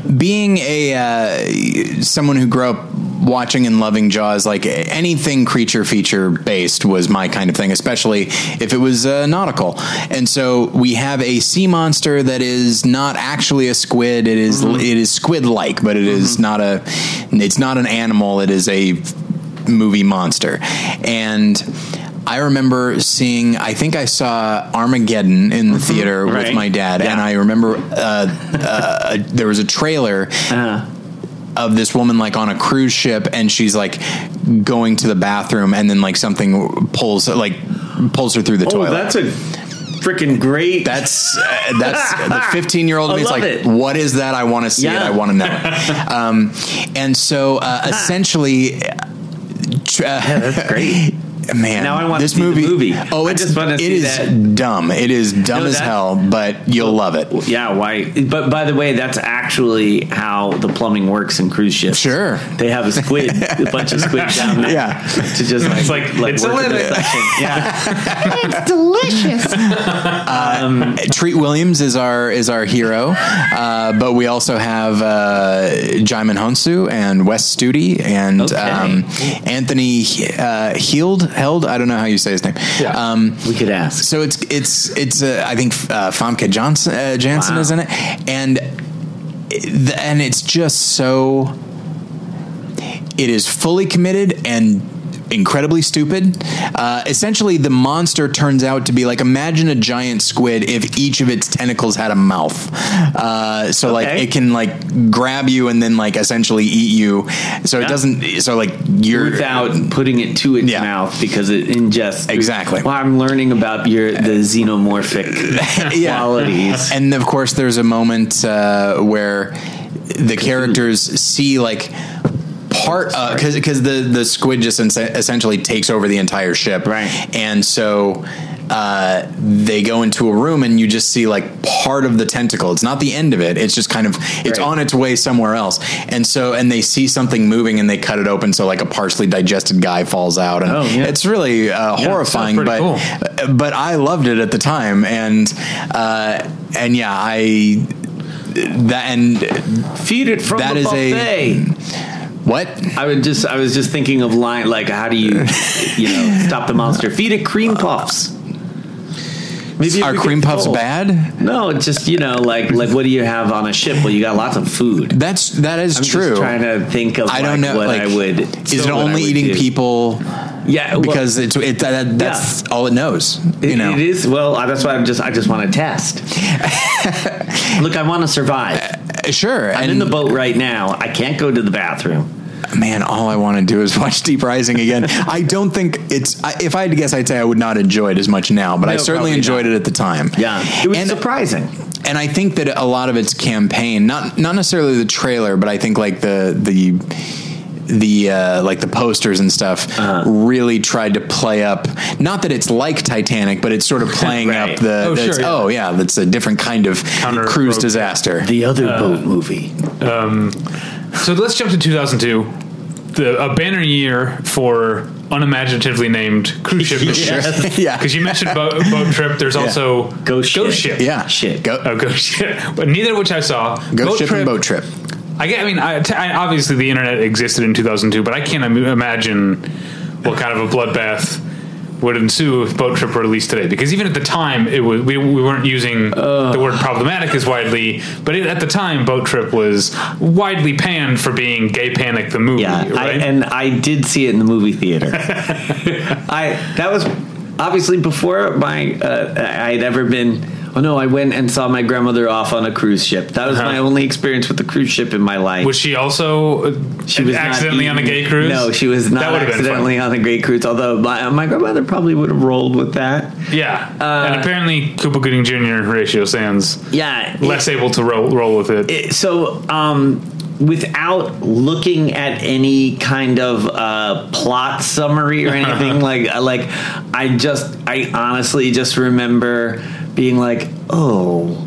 *laughs* being a uh, someone who grew up watching and loving Jaws, like anything creature feature based was my kind of thing, especially if it was uh, nautical. And so we have a sea monster that is not actually a squid. It is- Mm-hmm. it is squid like, but it is not a it's not an animal. It is a movie monster. And I remember seeing, I think I saw Armageddon in the theater with Mm-hmm. My dad, Yeah. and I remember uh, uh, there was a trailer Uh, of this woman like on a cruise ship, and she's like going to the bathroom, and then like something pulls like pulls her through the oh, toilet. that's a freaking great. That's uh, that's *laughs* the 15 year old I me. It's love like, it. what is that? I want to see it. I want to know. it. *laughs* um, and so uh, essentially, uh, *laughs* yeah, that's great. Man, Now I want to this see the movie. movie. Oh, I it's just want to it see is that. dumb. It is dumb No, as hell, but you'll love it. Yeah, why? But by the way, that's actually how the plumbing works in cruise ships. Sure. they have a squid, *laughs* a bunch of squid down there. Yeah. to just like, It's like, it's a work in the limit. Yeah, *laughs* It's delicious. *laughs* Treat Williams is our is our hero, uh, but we also have uh, Djimon Hounsou and Wes Studi and Okay. um, Anthony uh, Heald held. I don't know how you say his name. Yeah. Um, we could ask. so it's it's it's uh, I think uh, Famke Johnson uh, Janssen Wow. is in it, and and it's just so. It is fully committed and incredibly stupid. Uh, essentially, the monster turns out to be like imagine a giant squid if each of its tentacles had a mouth. Uh, so like it can like grab you and then like essentially eat you. So it doesn't. So like you're Without putting it to its Yeah. mouth because it ingests Exactly. Well, I'm learning about your the xenomorphic *laughs* Yeah. qualities. And of course, there's a moment uh, where the characters see like part because because the the squid just essentially takes over the entire ship, Right. And so. Uh, they go into a room and you just see like part of the tentacle. It's not the end of it. It's just kind of it's Right. on its way somewhere else. And so and they see something moving and they cut it open so like a partially digested guy falls out and Oh, yeah. it's really uh, horrifying. But cool. but I loved it at the time, and uh, and yeah, I that and Feed it from That the is a- buffet. What I would just I was just thinking of line like how do you you know stop the monster? Feed it cream puffs. Maybe are cream puffs oh. bad? No, it's just you know like like what do you have on a ship? Well, you got lots of food. That's that is I'm true. trying to think of I don't like, know. what like, I would. is it only eating do. people? Yeah, well, Because it's it, that, that's all it knows. it- you know, it is. Well, that's why I'm just I just want to test. *laughs* Look, I want to survive. Uh, sure. I'm and in the boat right now. I can't go to the bathroom. man, all I want to do is *laughs* watch Deep Rising again. I don't think it's. I, if I had to guess, I'd say I would not enjoy it as much now, but I certainly enjoyed not. it at the time. Yeah, it was And- surprising. and I think that a lot of its campaign, not not necessarily the trailer, but I think like the the the uh, like the posters and stuff Uh-huh. really tried to play up. Not that it's like Titanic, but it's sort of *laughs* playing Right. up the. Oh, that's- sure, yeah. oh yeah, that's a different kind of Counter- cruise rogue- disaster. The other boat movie. So let's jump to 2002, the a banner year for unimaginatively named cruise ship movies. *laughs* Yes. *laughs* yeah, Because you mentioned boat, boat trip, there's also Ghost ship. yeah, Shit. Go, Oh, ghost ship. But neither of which I saw. Ghost boat ship trip, and boat trip. I, get, I mean, I, t- I, obviously the internet existed in 2002, but I can't im- imagine what kind of a bloodbath would ensue if Boat Trip were released today. Because even at the time, it was we, we weren't using the word problematic as widely, but it, at the time, Boat Trip was widely panned for being Gay Panic the movie. Yeah, I, and I did see it in the movie theater. *laughs* I that was obviously before my uh, I had ever been. Oh no! I went and saw my grandmother off on a cruise ship. That was Uh-huh. my only experience with the cruise ship in my life. was she also uh, she was accidentally on a gay cruise? No, she was not would've been fun. accidentally on a gay cruise. Although my, my grandmother probably would have rolled with that. Yeah, Uh, and apparently Cuba Gooding Jr. Horatio Sanz Yeah, less able to roll roll with it. it- so um, without looking at any kind of uh, plot summary or anything *laughs* like like I just I honestly just remember being like oh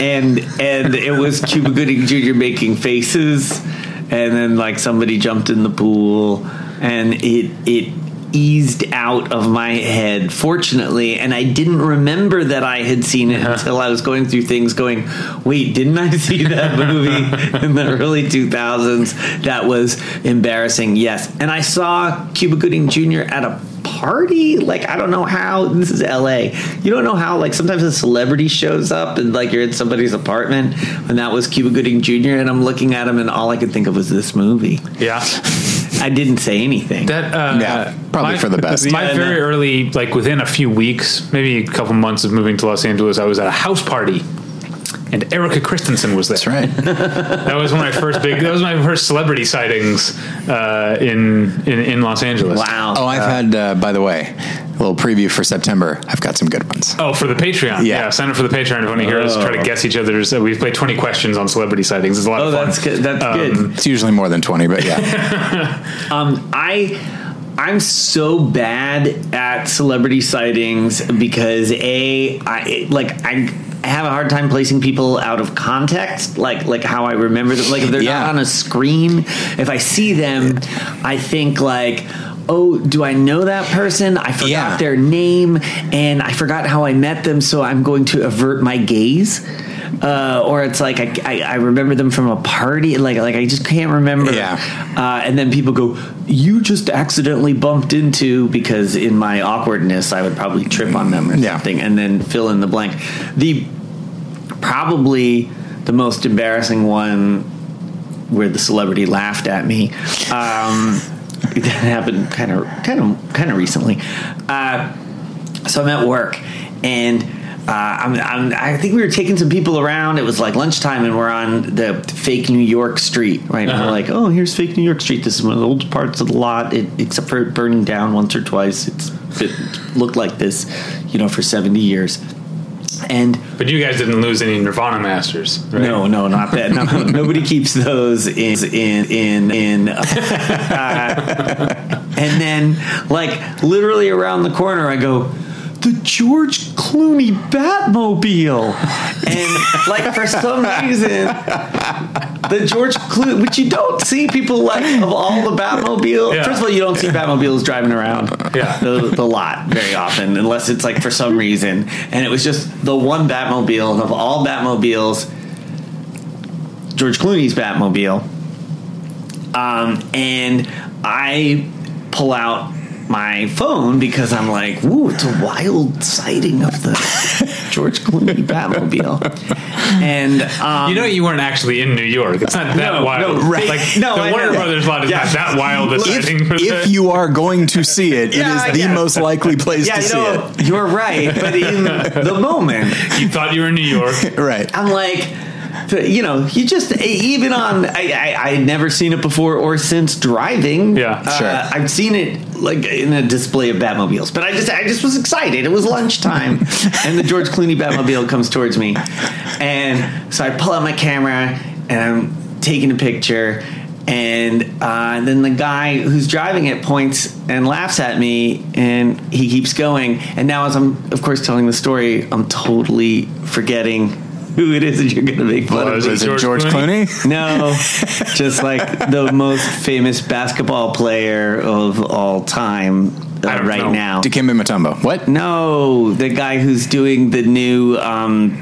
and and it was Cuba Gooding Jr. making faces and then like somebody jumped in the pool and it it eased out of my head, fortunately, and I didn't remember that I had seen it uh-huh. until I was going through things going, wait, didn't I see that *laughs* movie in the early 2000s? That was embarrassing, yes. And I saw Cuba Gooding Jr. at a party like i don't know how this is la you don't know how like sometimes a celebrity shows up and like you're in somebody's apartment and that was cuba gooding jr and i'm looking at him and all i could think of was this movie Yeah. i didn't say anything That uh, Yeah, probably for the best. My Yeah, very no. early, like within a few weeks, maybe a couple months of moving to Los Angeles, I was at a house party, and Erika Christensen was there. That's right. *laughs* That was one of my first big. That was my first celebrity sightings uh, in, in in Los Angeles. wow Oh, I've had, uh, by the way, a little preview for September. I've got some good ones. Oh, for the Patreon. Yeah. sign up for the Patreon if you want to hear us try to guess each other's. Uh, we've played 20 questions on celebrity sightings. It's a lot oh of fun. Oh, that's good that's Um, good It's usually more than 20, but yeah. *laughs* Um, I I'm so bad at celebrity sightings because a I like I have a hard time placing people out of context, like like how I remember them. Like if they're Yeah. not on a screen, if I see them, I think like. Oh, do I know that person? I forgot Yeah. their name and I forgot how I met them, so I'm going to avert my gaze. Uh, or it's like I, I, I remember them from a party, like like I just can't remember. Yeah. Uh, and then people go, "You just accidentally bumped into," because in my awkwardness, I would probably trip on them or Yeah. something, and then fill in the blank. The probably the most embarrassing one where the celebrity laughed at me. Um, *laughs* that happened kind of kind of kind of recently. Uh, so I'm at work and. Uh, I'm, I'm, I think we were taking some people around. It was like lunchtime, and we're on the fake New York street, right? And we're like, "Oh, here's fake New York Street. This is one of the old parts of the lot, it, except for it burning down once or twice. It's it looked like this, you know, for 70 years." And But you guys didn't lose any Nirvana masters, right? no, no, not that. No, *laughs* nobody keeps those in in in in. Uh, *laughs* and then, like literally around the corner, I go. The George Clooney Batmobile, and like for some reason, the George Clooney, which you don't see people like of all the Batmobile. Yeah. First of all, you don't see Batmobiles driving around Yeah. the, the lot very often, unless it's like for some reason. And it was just the one Batmobile, and of all Batmobiles, George Clooney's Batmobile. Um, and I pull out my phone because I'm like, "Ooh, it's a wild sighting of the *laughs* George Clooney Batmobile." And um, You know you weren't actually in New York. It's not that No, wild. no, right. Like *laughs* No, the I Warner know. Brothers lot is Yeah. not that wild a if, sighting. for if you are going to see it, Yeah, I it is the guess. most likely place yeah, to you see know, it. you're right, but in *laughs* the moment, you thought you were in New York, Right. I'm like, you know, you just even on. I, I I had never seen it before or since driving. Yeah, Uh, sure. I've seen it like in a display of Batmobiles, but I just I just was excited. It was lunchtime, *laughs* and the George Clooney Batmobile comes towards me, and so I pull out my camera and I'm taking a picture. And uh, then the guy who's driving it points and laughs at me, and he keeps going. And now, as I'm, of course, telling the story, I'm totally forgetting *laughs* who it is that you're going to make fun Was of. Is it George George Clooney? Clooney? No, *laughs* just like the most famous basketball player of all time uh, I don't right know. now. Dikembe Mutombo. What? No, the guy who's doing the new um,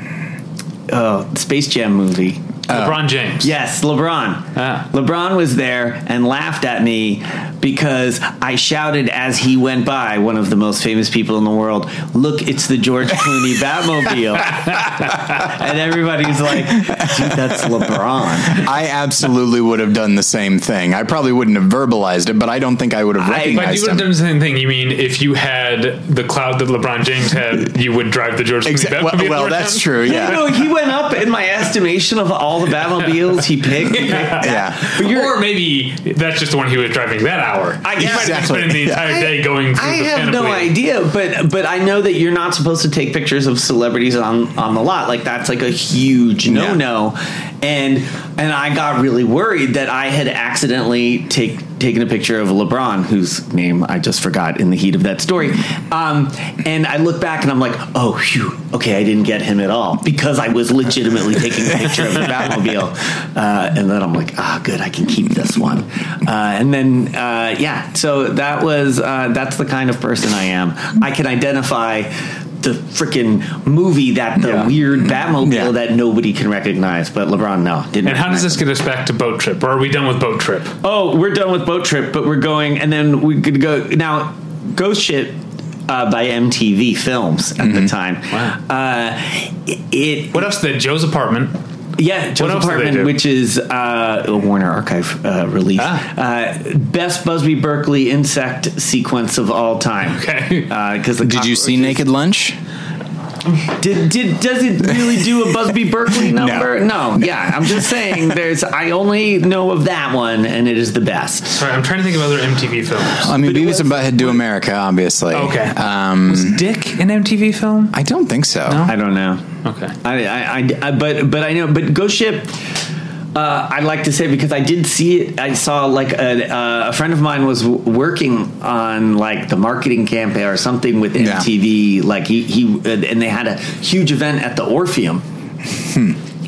uh, Space Jam movie. LeBron James. Yes, LeBron. Ah. LeBron was there and laughed at me because I shouted as he went by, one of the most famous people in the world, look, it's the George Clooney Batmobile. *laughs* and everybody's like, dude, that's LeBron. I absolutely would have done the same thing. I probably wouldn't have verbalized it, but I don't think I would have recognized I- But you would have done the same thing. You mean if you had the cloud that LeBron James had, you would drive the George Clooney Exa- Batmobile well, around? that's true. You Yeah. know, he went up in my estimation of all the Batmobiles he picked. He picked that. Yeah. But you're, or maybe that's just the one he was driving that hour. I He guess. might have been Exactly. the entire day going through I the have no idea, but but I know that you're not supposed to take pictures of celebrities on on the lot. Like that's like a huge no no. And and I got really worried that I had accidentally take taken a picture of LeBron, whose name I just forgot in the heat of that story. Um, and I look back and I'm like, oh, phew, okay, I didn't get him at all because I was legitimately taking a picture of the Batmobile. *laughs* Uh, and then I'm like, ah, good, I can keep this one. Uh, and then, uh, yeah, so that was uh, that's the kind of person I am. I can identify the freaking movie that the Yeah. weird Batmobile Yeah. that nobody can recognize, but LeBron no didn't. And how does this him. get us back to boat trip? Or are we done with boat trip? Oh, we're done with boat trip, but we're going, and then we could go now. Ghost Ship uh, by MTV Films at Mm-hmm. the time. Wow. Uh, it What else did Joe's apartment? Yeah, Joe's else did Apartment, which is uh, a Warner Archive uh, release. Ah. Uh, best Busby Berkeley insect sequence of all time. Okay. because Did you see Naked Lunch? Did, did does it really do a Busby Berkeley *laughs* number? no. Yeah, I'm just saying. There's I only know of that one, and it is the best. Sorry, I'm trying to think of other MTV films. I mean, But Beavis was- and Butthead Do America, obviously. Okay. Um, Was Dick an MTV film? I don't think so. I don't know. Okay. I, I, I, I but but I know but Ghost Ship. Uh, I'd like to say because I did see it. I saw like a, uh, a friend of mine was w- working on like the marketing campaign or something with Yeah. MTV. Like he he uh, and they had a huge event at the Orpheum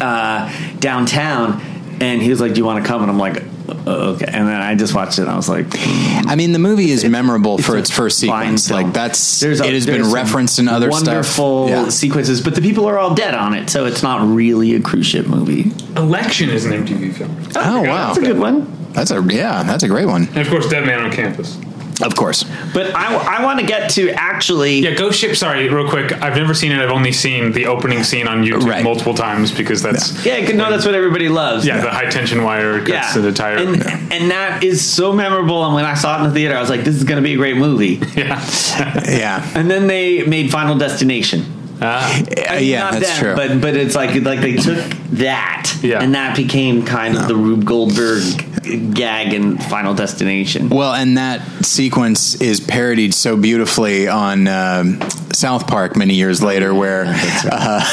uh, downtown, and he was like, "Do you want to come?" And I'm like, "Uh, Uh, "Okay." And then I just watched it. and I was like, hmm. I mean, the movie is memorable for its first sequence. Like that's There's a- it has been referenced in other wonderful stuff. Yeah. sequences, but the people are all dead on it, so it's not really a cruise ship movie. Election is an MTV film. Oh, oh wow, That's a good one. That's a yeah, that's a great one. And of course, Dead Man on Campus. Of course. But I, I want to get to actually. Yeah, Ghost Ship. Sorry, real quick. I've never seen it. I've only seen the opening scene on YouTube Right. multiple times because that's Yeah, no, that's what everybody loves. yeah, the high tension wire cuts Yeah. to the tire. And, and that is so memorable. And when I saw it in the theater, I was like, this is going to be a great movie. *laughs* yeah, *laughs* Yeah. and then they made Final Destination. Ah, Uh, I mean, yeah, not that's them, true. But but it's like like they took that, Yeah. and that became kind of the Rube Goldberg gag in Final Destination. Well, and that sequence is parodied so beautifully on um, South Park many years later, where *laughs* uh,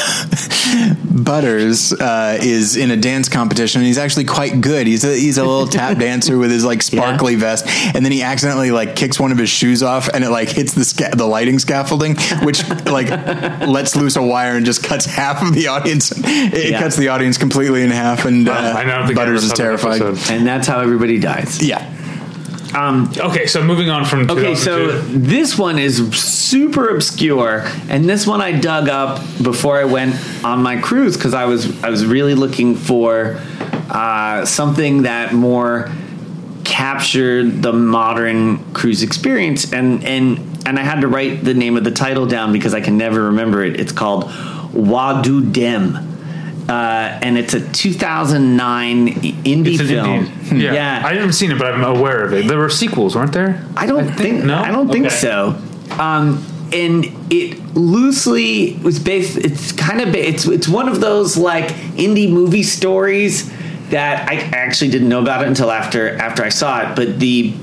*laughs* Butters uh, is in a dance competition. and He's actually quite good. He's a, he's a little tap *laughs* dancer with his like sparkly vest, and then he accidentally like kicks one of his shoes off, and it like hits the sca- the lighting scaffolding, which like lets loose a wire and just cuts half of the audience. It Yeah. cuts the audience completely in half, and uh, I don't think I Butters is that terrified. episode. And that's how everybody dies. Yeah. Um, Okay, so moving on from Okay, so this one is super obscure, and this one I dug up before I went on my cruise because I was I was really looking for uh, something that more captured the modern cruise experience, and and and I had to write the name of the title down because I can never remember it. It's called Wah Do Dem. Uh, and it's a 2009 indie It's film. Indian. Yeah. yeah. I haven't seen it, but I'm aware of it. There were sequels, weren't there? I don't think, no? I don't think Okay. so. Um, and it loosely was based. It's kind of it's it's one of those like indie movie stories that I actually didn't know about it until after after I saw it. But the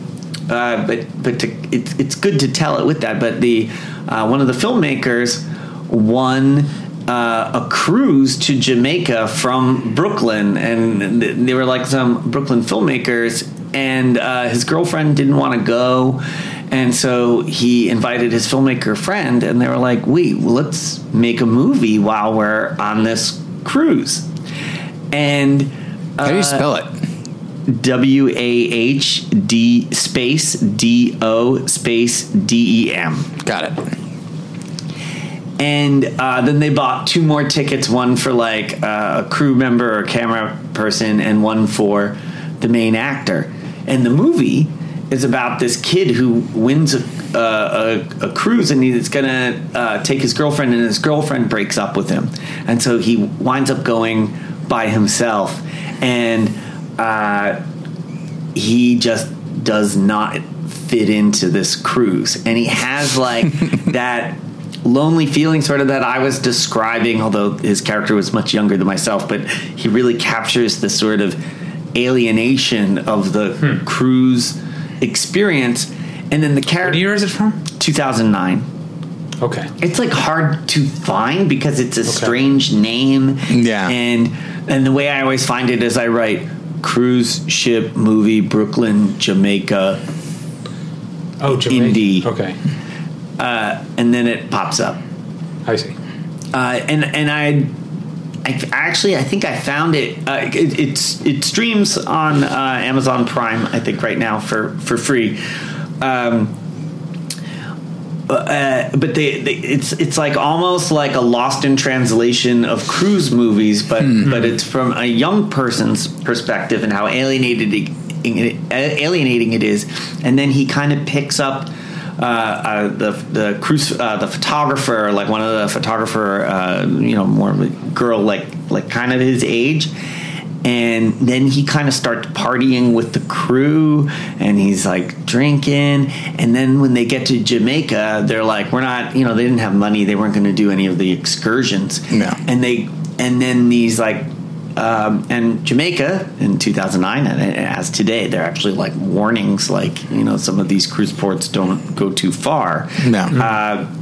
uh, but but to, it's it's good to tell it with that. But the uh, one of the filmmakers won. Uh, a cruise to Jamaica from Brooklyn, and they were like some Brooklyn filmmakers, and uh, his girlfriend didn't want to go, and so he invited his filmmaker friend, and they were like, "Wait, well, let's make a movie while we're on this cruise." And How do you spell it? W A H D space D O space D E M. Got it. And uh, then they bought two more tickets one for like uh, a crew member or camera person, and one for the main actor. And the movie is about this kid who wins a, uh, a, a cruise and he's gonna uh, take his girlfriend, and his girlfriend breaks up with him. And so he winds up going by himself. And uh, he just does not fit into this cruise and he has like *laughs* that lonely feeling sort of that I was describing although his character was much younger than myself but he really captures the sort of alienation of the hmm. cruise experience and then the character. What character year is it from? 2009 Okay. it's like hard to find because it's a strange name. Yeah. And and the way I always find it is I write cruise ship movie Brooklyn Jamaica Oh, Jamaica. Indie. Okay. Uh, and then it pops up. I see. Uh, and and I, I actually I think I found it. Uh, it it's it streams on uh, Amazon Prime. I think right now for for free. Um, uh, but they, they, it's it's like almost like a lost in translation of cruise movies, but but it's from a young person's perspective and how alienated it, alienating it is, and then he kind of picks up. Uh, uh, the the cruise uh, the photographer like one of the photographer uh, you know more of a girl like like kind of his age. And then he kind of starts partying with the crew and he's like drinking. And then when they get to jamaica they're like we're not you know they didn't have money they weren't going to do any of the excursions. No. and they and then these like um, and Jamaica in 2009 and as today they're actually like warnings like you know some of these cruise ports don't go too far No. uh,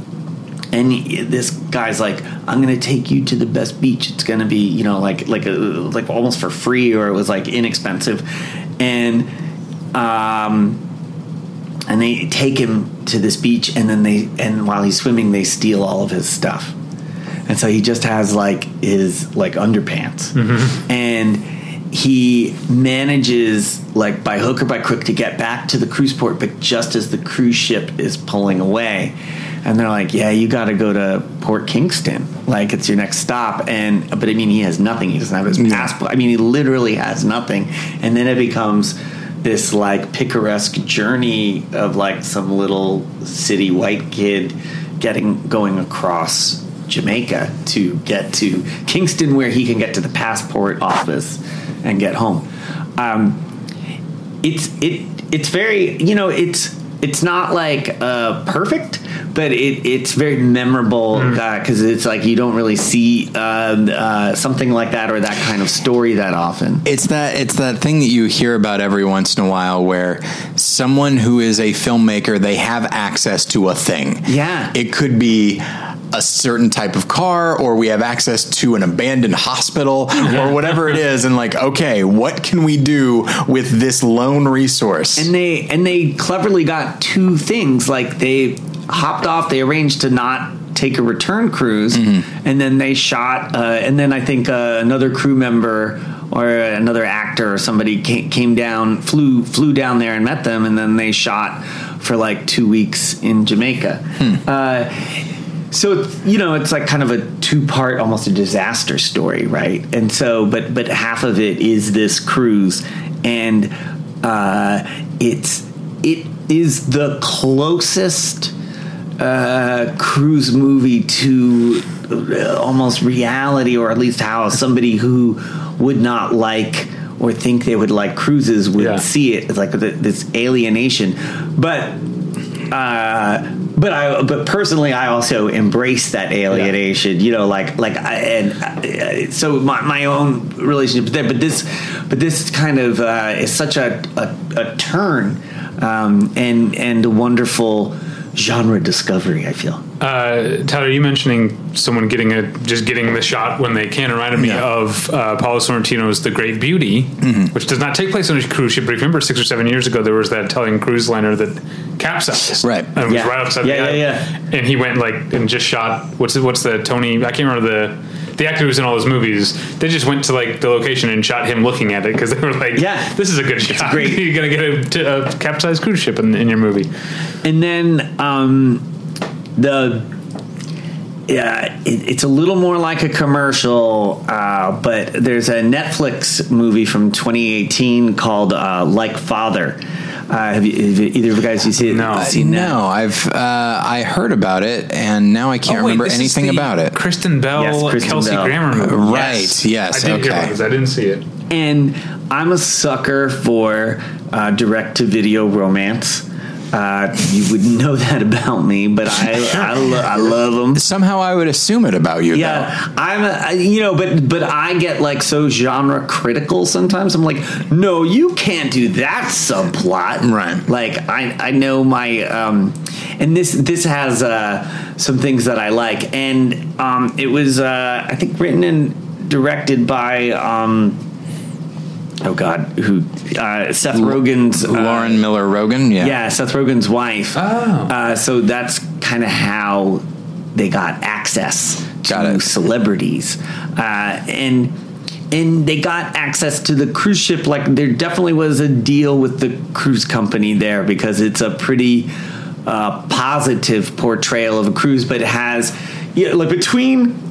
and this guy's like, "I'm going to take you to the best beach. It's going to be, you know, like like a, like almost for free, or it was like inexpensive." And um, and they take him to this beach, and then they and while he's swimming, they steal all of his stuff, and so he just has like his like underpants, mm-hmm. and he manages like by hook or by crook to get back to the cruise port, but just as the cruise ship is pulling away, and they're like, "Yeah, you got to go to Port Kingston, like it's your next stop." And but I mean, he has nothing. He doesn't have his passport. I mean, he literally has nothing, and then it becomes this like picaresque journey of like some little city white kid getting going across Jamaica to get to Kingston, where he can get to the passport office and get home. Um, it's it it's very you know it's it's not like uh, perfect, but it, it's very memorable because it's like you don't really see uh, uh, something like that or that kind of story that often. It's that it's that thing that you hear about every once in a while where someone who is a filmmaker they have access to a thing. Yeah. It could be a certain type of car or we have access to an abandoned hospital or whatever it is and like okay, what can we do with this lone resource? and they and they cleverly got two things like they hopped off they arranged to not take a return cruise and then they shot uh, and then i think uh, another crew member or another actor or somebody came, came down flew flew down there and met them and then they shot for like two weeks in jamaica. Uh, so it's, you know it's like kind of a two part almost a disaster story right and so but but half of it is this cruise and uh it's it is the closest uh cruise movie to uh, almost reality or at least how somebody who would not like or think they would like cruises would Yeah. see it it's like this alienation but uh, but I, but personally, I also embrace that alienation. You know, like like I, and uh, so my, my own relationship that. But this, but this kind of uh, is such a a, a turn um, and and a wonderful genre discovery. I feel. Uh, Tyler, you mentioning someone getting a just getting the shot when they can reminded me Yeah. of uh, Paolo Sorrentino's The Great Beauty, which does not take place on a cruise ship. But if you remember, six or seven years ago, there was that Italian cruise liner that capsized, Right. And it was Yeah. right outside Yeah, the yeah, island. And he went like and just shot. What's the, what's the Tony? I can't remember the. The actor who's in all those movies, they just went to like the location and shot him looking at it because they were like, Yeah. this is a good shot. great- *laughs* You're gonna get a capsized cruise ship in, in your movie." and then um, the yeah, it, it's a little more like a commercial, uh, but there's a Netflix movie from 2018 called uh, Like Father. Uh, have, you, have you- either of you guys you see it? No. seen that? no, I've uh, I heard about it and now I can't Oh, wait, remember anything about it. Kristen Bell, Yes, Kristen Kelsey Bell. Grammer movie. Right, yes, I did hear okay. about this. I didn't see it. And I'm a sucker for uh, direct to video romance. Uh, you wouldn't know *laughs* that about me, but I I, lo- I love them. Somehow I would assume it about you. Yeah, I'm a, you know, but but I get like so genre critical sometimes. I'm like, no, you can't do that subplot, Right. Like I I know my um, and this this has uh, some things that I like, and um, it was uh, I think written and directed by um, oh god, who uh, Seth Rogen's uh, Lauren Miller Rogen. Yeah. yeah, Seth Rogen's wife. Oh. Uh, so that's kind of how they got access Got to it. celebrities. Uh, and and they got access to the cruise ship. Like there definitely was a deal with the cruise company there because it's a pretty uh, positive portrayal of a cruise, but it has yeah, like between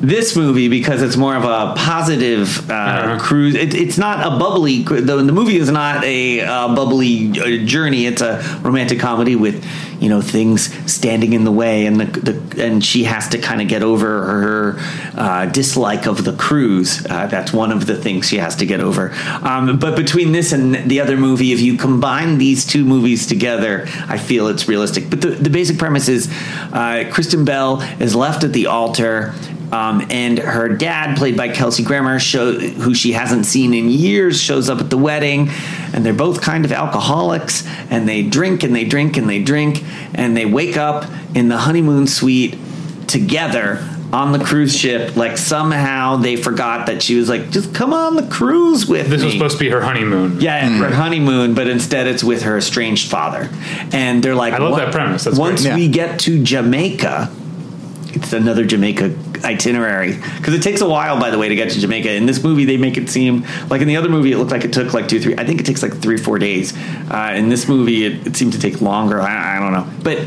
this movie because it's more of a positive uh, Uh-huh. cruise. It, it's not a bubbly. The, the movie is not a uh, bubbly journey. It's a romantic comedy with you know things standing in the way, and the, the and she has to kind of get over her uh, dislike of the cruise. Uh, that's one of the things she has to get over. Um, but between this and the other movie, if you combine these two movies together, I feel it's realistic. But the, the basic premise is uh, Kristen Bell is left at the altar. Um, and her dad, played by Kelsey Grammer, show, who she hasn't seen in years, shows up at the wedding, and they're both kind of alcoholics, and they drink and they drink and they drink, and they wake up in the honeymoon suite together on the cruise ship. Like somehow they forgot that she was like, just come on the cruise with me. This me. was supposed to be her honeymoon. Yeah, her honeymoon, but instead it's with her estranged father. And they're like, I love that premise. That's once great. we Yeah. get to Jamaica, it's another Jamaica itinerary because it takes a while, by the way, to get to Jamaica. In this movie, they make it seem like in the other movie, it looked like it took like two, three. I think it takes like three, four days. Uh, in this movie, it, it seemed to take longer. I, I don't know, but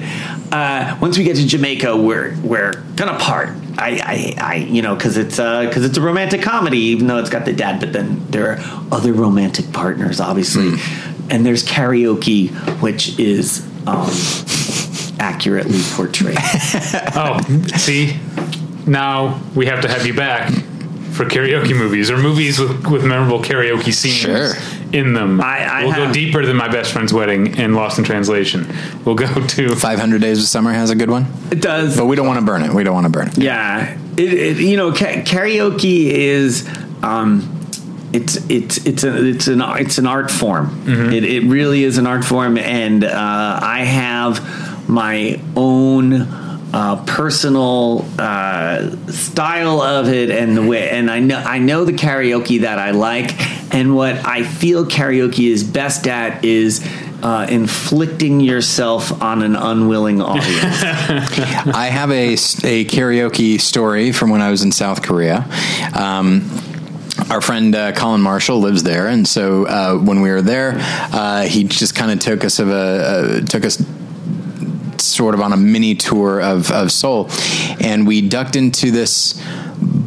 uh, once we get to Jamaica, we're we're gonna part. I, I, I you know, because it's because it's a romantic comedy, even though it's got the dad. But then there are other romantic partners, obviously, and there's karaoke, which is. Um, accurately portrayed. *laughs* Oh, see, now we have to have you back for karaoke movies or movies with, with memorable karaoke scenes Sure. in them. I- I we'll go deeper than my best friend's wedding and Lost in Translation. We'll go to 500 Days of Summer has a good one, It does. but we don't want to burn it. We don't want to burn it. Yeah, it, it you know ca- karaoke is um, it's it's it's a, it's an it's an art form. It, it really is an art form, and uh, I have my own uh, personal uh, style of it, and the way, and I know I know the karaoke that I like, and what I feel karaoke is best at is. Uh, inflicting yourself on an unwilling *laughs* audience. I have a, a karaoke story from when I was in South Korea. Um, our friend uh, Colin Marshall lives there, and so uh, when we were there, uh, he just kind of took us of a uh, took us sort of on a mini tour of, of Seoul, and we ducked into this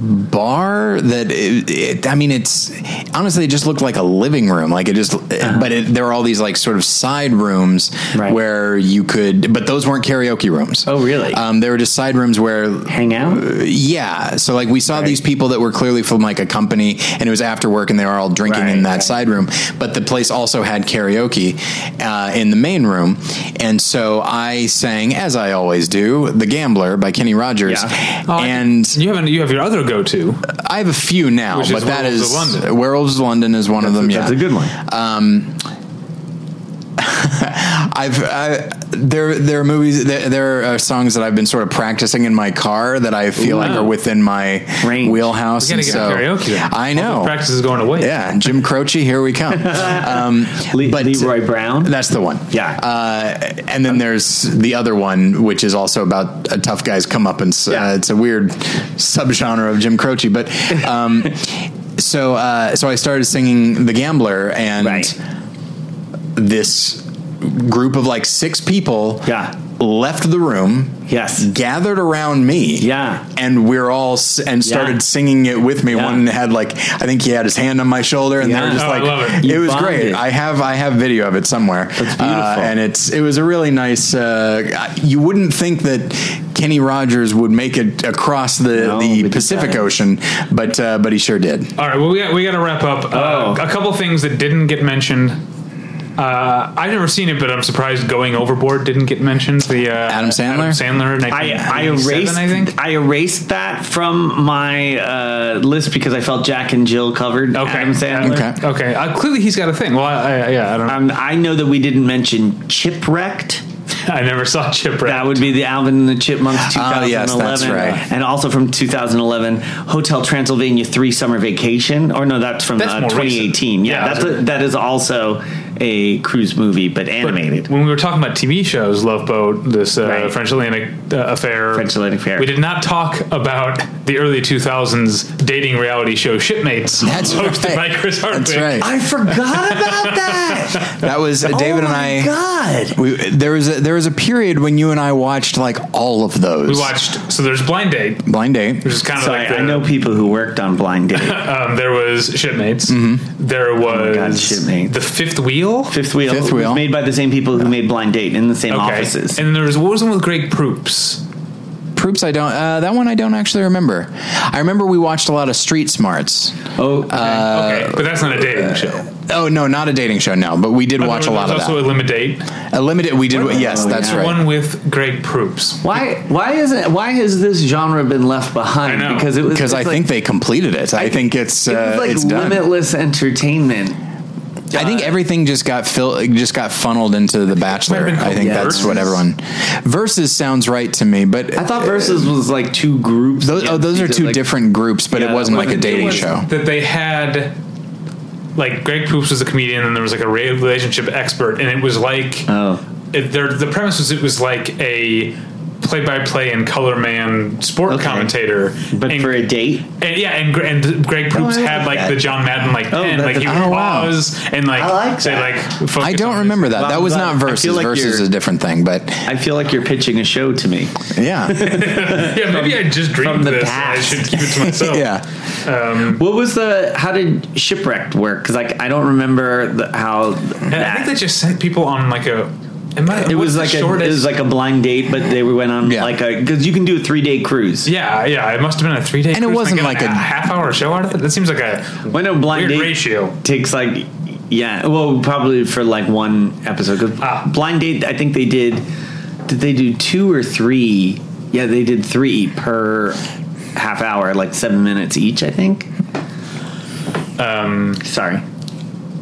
bar that it, it, I mean it's honestly it just looked like a living room like it just but it, there were all these like sort of side rooms Right. where you could but those weren't karaoke rooms Oh, really? um, they were just side rooms where Hang out. yeah so like we saw these people that were clearly from like a company and it was after work and they were all drinking Right, in that right. side room but the place also had karaoke uh, in the main room and so I sang as I always do The Gambler by Kenny Rogers Yeah. Oh, and you have you have your other go to. I have a few now, Which but is that Werewolves is of London. Werewolves of London is one of them. yeah, That's a good one. Um, *laughs* I've I, there there are movies there, there are songs that I've been sort of practicing in my car that I feel like Wow. are within my Range. wheelhouse. We gotta and get so karaoke. Then. I know. the practice is going away. Yeah, Jim Croce, here we come. *laughs* Um, Le- but Leroy Brown. That's the one. Yeah. Uh, and then there's the other one, which is also about a tough guy's comeuppance. Yeah. Uh, it's a weird subgenre of Jim Croce, but um, *laughs* so uh, so I started singing The Gambler, and Right. This group of like six people Yeah. left the room Yes. gathered around me Yeah. and we're all s- and started Yeah. singing it with me Yeah. one had like i think he had his hand on my shoulder and they Yeah. were just Oh, like love it. Was bonded. great i have i have video of it somewhere That's beautiful. Uh, and it's it was a really nice uh, you wouldn't think that kenny rogers would make it across the No, the pacific ocean but uh, but he sure did All right. Well, we got we got to wrap up. Uh, Oh. A couple things that didn't get mentioned Uh, I've never seen it, but I'm surprised Going Overboard didn't get mentioned. The uh, Adam Sandler? Adam Sandler. I, I erased I think. I erased that from my uh, list because I felt Jack and Jill covered Okay. Adam Sandler. Okay. Okay. Uh, clearly, he's got a thing. Well, I, I, yeah, I don't. Um, I know that we didn't mention Chipwrecked. *laughs* I never saw Chipwrecked. That would be the Alvin and the Chipmunks Oh, 2011. yes, that's right. And also from 2011, Hotel Transylvania 3 Summer Vacation. Or no, that's from That's uh, 2018. recent. Yeah, Yeah, that's that's a, that is also a cruise movie, but But animated. When we were talking about TV shows, Love Boat, this uh, Right. French Atlantic uh, affair, French Atlantic Affair. we did not talk about the early 2000s dating reality show Shipmates, That's hosted right. by Chris Hardwick. That's right. I forgot about *laughs* that. That was uh, David oh and my I. God. We, there was a, there was a period when you and I watched like all of those. We watched. So there's Blind Date, Blind Date. which is kind of Sorry, like the, I know people who worked on Blind Date. *laughs* Um, there was Shipmates. There was Oh God, Shipmates. the Fifth Wheel. Fifth Wheel, Fifth Wheel. made by the same people who made Blind Date in the same offices. And there was what was one with Greg Proops? Proops. I don't. Uh, that one I don't actually remember. I remember we watched a lot of Street Smarts. oh, okay. okay, but that's not a dating show. Oh no, not a dating show. No, but we did But watch a lot of also that. a limit date. A limited. We did. What? yes, Oh, that's yeah. right. One with Greg Proops. why? Why isn't? Why has this genre been left behind? I know. Because it was Because I like- think they completed it. I, think it's it uh, was like it's done. limitless entertainment. I think everything just got fill, just got funneled into the Bachelor. I think called that's what everyone. Versus sounds right to me, but I thought Versus was like two groups. those, oh, those are two like- different groups, but Yeah, it wasn't like like a dating show. that they had like Greg Proops was a comedian and there was like a relationship expert and it was like Oh. it, there, the premise was it was like a play-by-play and color man sport Okay. commentator But and, for a date, and yeah and, and Greg oh, Proops I had like like that. the John Madden like Oh, pen that- like he would oh, wow. pause and like I like say like focus I don't remember this. that. Well, that was not versus. like versus is a different thing, but I feel like you're pitching a show to me. yeah, *laughs* yeah maybe I just dreamed from the this past. I should keep it to myself *laughs* yeah. Um, what was the? How did shipwrecked work? Because like I don't remember the, how And I that. think they just sent people on like a it, might, it was the like a, it was like a blind date, but they went on Yeah. like a because you can do a three day cruise. Yeah, yeah, it must have been a three day. And it wasn't like a- half hour show out of it. That seems like a When a blind weird date ratio. takes like yeah, well probably for like one episode. 'Cause Ah. blind date, I think they did. Did they do two or three? Yeah, they did three per half hour, like seven minutes each. I think. Um, sorry.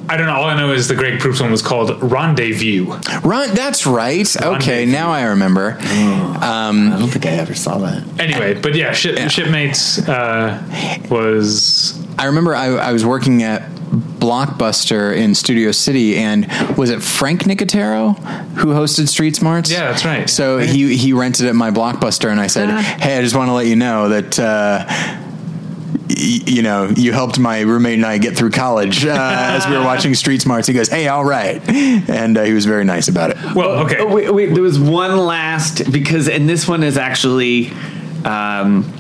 I don't know. All I know is the Greg Proops one was called Rendezvous. Run. That's right. Okay, Rendezvous. now I remember. I don't think I ever saw that. Anyway, but yeah, ship, Shipmates uh, was I remember I, I was working at Blockbuster in Studio City, and was it Frank Nicotero who hosted Street Smarts? Yeah, that's right. So he he rented at my Blockbuster, and I said. "Hey, I just want to let you know that." Uh, y- you know, you helped my roommate and I get through college uh, *laughs* as we were watching Street Smarts. He goes, "Hey, all right," and uh, he was very nice about it. well, okay. Oh, wait, wait, there was one last because, and this one is actually um,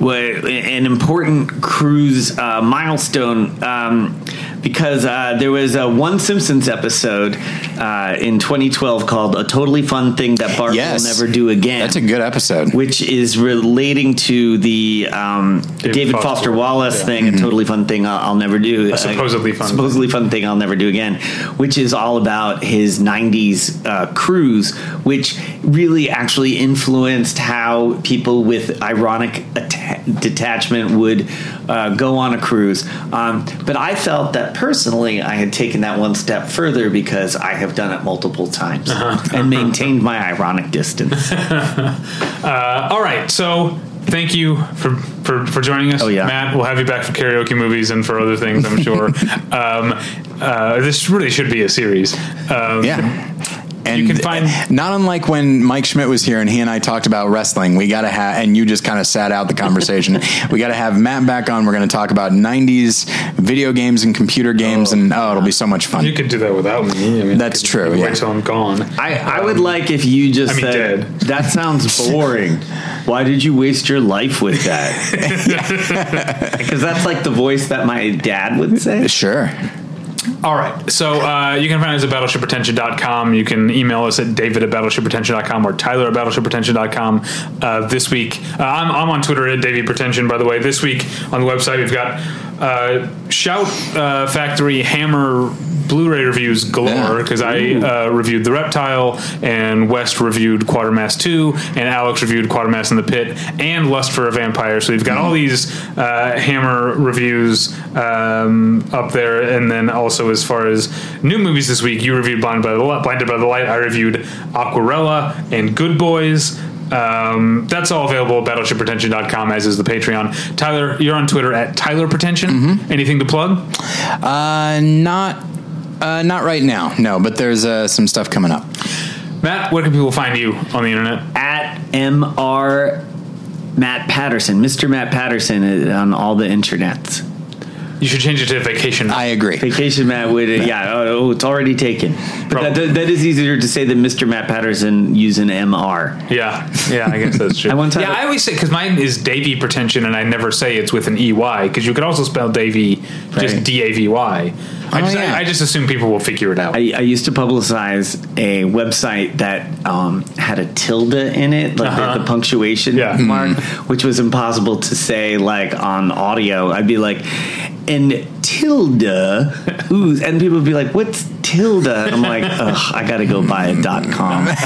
wa- an important cruise uh, milestone um, because uh, there was a one Simpsons episode uh, in 2012 called "A Totally Fun Thing That Bart Yes. Will Never Do Again." That's a good episode. which is relating to the um, David, Foster Foster Wallace, Wallace yeah. thing, a totally fun thing I'll, I'll never do. A supposedly fun supposedly fun thing I'll never do again, which is all about his '90s uh, cruise, which really actually influenced how people with ironic atta- detachment would uh, go on a cruise. Um, but I felt that personally, I had taken that one step further because I have done it multiple times Uh-huh. and *laughs* maintained my ironic distance. *laughs* Uh, all right, so thank you for, for, for joining us. Oh, yeah. Matt, we'll have you back for karaoke movies and for other things, I'm sure. *laughs* um, uh, this really should be a series. Um, Yeah. And You can find- not unlike when Mike Schmidt was here and he and I talked about wrestling. We got to have, and you just kind of sat out the conversation. *laughs* we got to have Matt back on. We're going to talk about '90s video games and computer games, oh. and oh, it'll be so much fun. You could do that without me. I mean, That's could- true, you yeah. Wait till I'm gone. I, I would like if you just I mean, said dead. that sounds *laughs* boring. Why did you waste your life with that? *laughs* Because that's like the voice that my dad would say. Sure. All right. So uh, you can find us at battleshippretension.com. You can email us at david at battleshippretension.com or tyler at battleshippretension.com. Uh, this week, uh, I'm, I'm on Twitter at Davey Pretension, by the way. This week on the website, we've got uh, Shout uh, Factory Hammer Blu-ray reviews galore Yeah. because I uh, reviewed The Reptile and West reviewed Quatermass 2 and Alex reviewed Quatermass in the Pit and Lust for a Vampire. So we've got all these uh, Hammer reviews um, up there, and then also as far as new movies this week, you reviewed Blinded by the Light. Blinded by the Light. I reviewed Aquarela and Good Boys. Um, that's all available at battleshippretension.com, as is the Patreon. Tyler, you're on Twitter at Tyler Pretension. Anything to plug? Uh, not. Uh, not right now, no. But there's uh, some stuff coming up. Matt, where can people find you on the internet? At MR Matt Patterson, Mr. Matt Patterson uh, on all the internets. You should change it to vacation. I agree. Vacation Matt would, yeah, oh, it's already taken. But that, that is easier to say than Mr. Matt Patterson using MR. yeah, yeah, I guess that's *laughs* true. I one time- yeah, I always say because mine is Davey pretension, and I never say it's with an EY because you could also spell Davy just Right. D A V Y. I Oh, just yeah. I, I just assume people will figure it out. I, I used to publicize a website that um, had a tilde in it, like Uh-huh. the, the punctuation Yeah. mark, which was impossible to say like on audio. I'd be like, and tilde, ooh, and people would be like, "What's tilde?" I'm like, Ugh, I got to go buy a dot com. *laughs*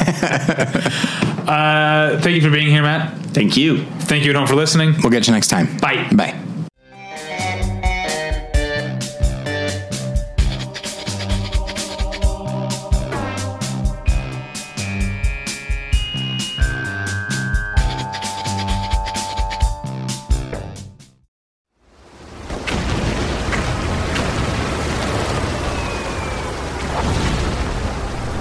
Uh, thank you for being here, Matt. Thank you. Thank you at home for listening. We'll get you next time. Bye. Bye.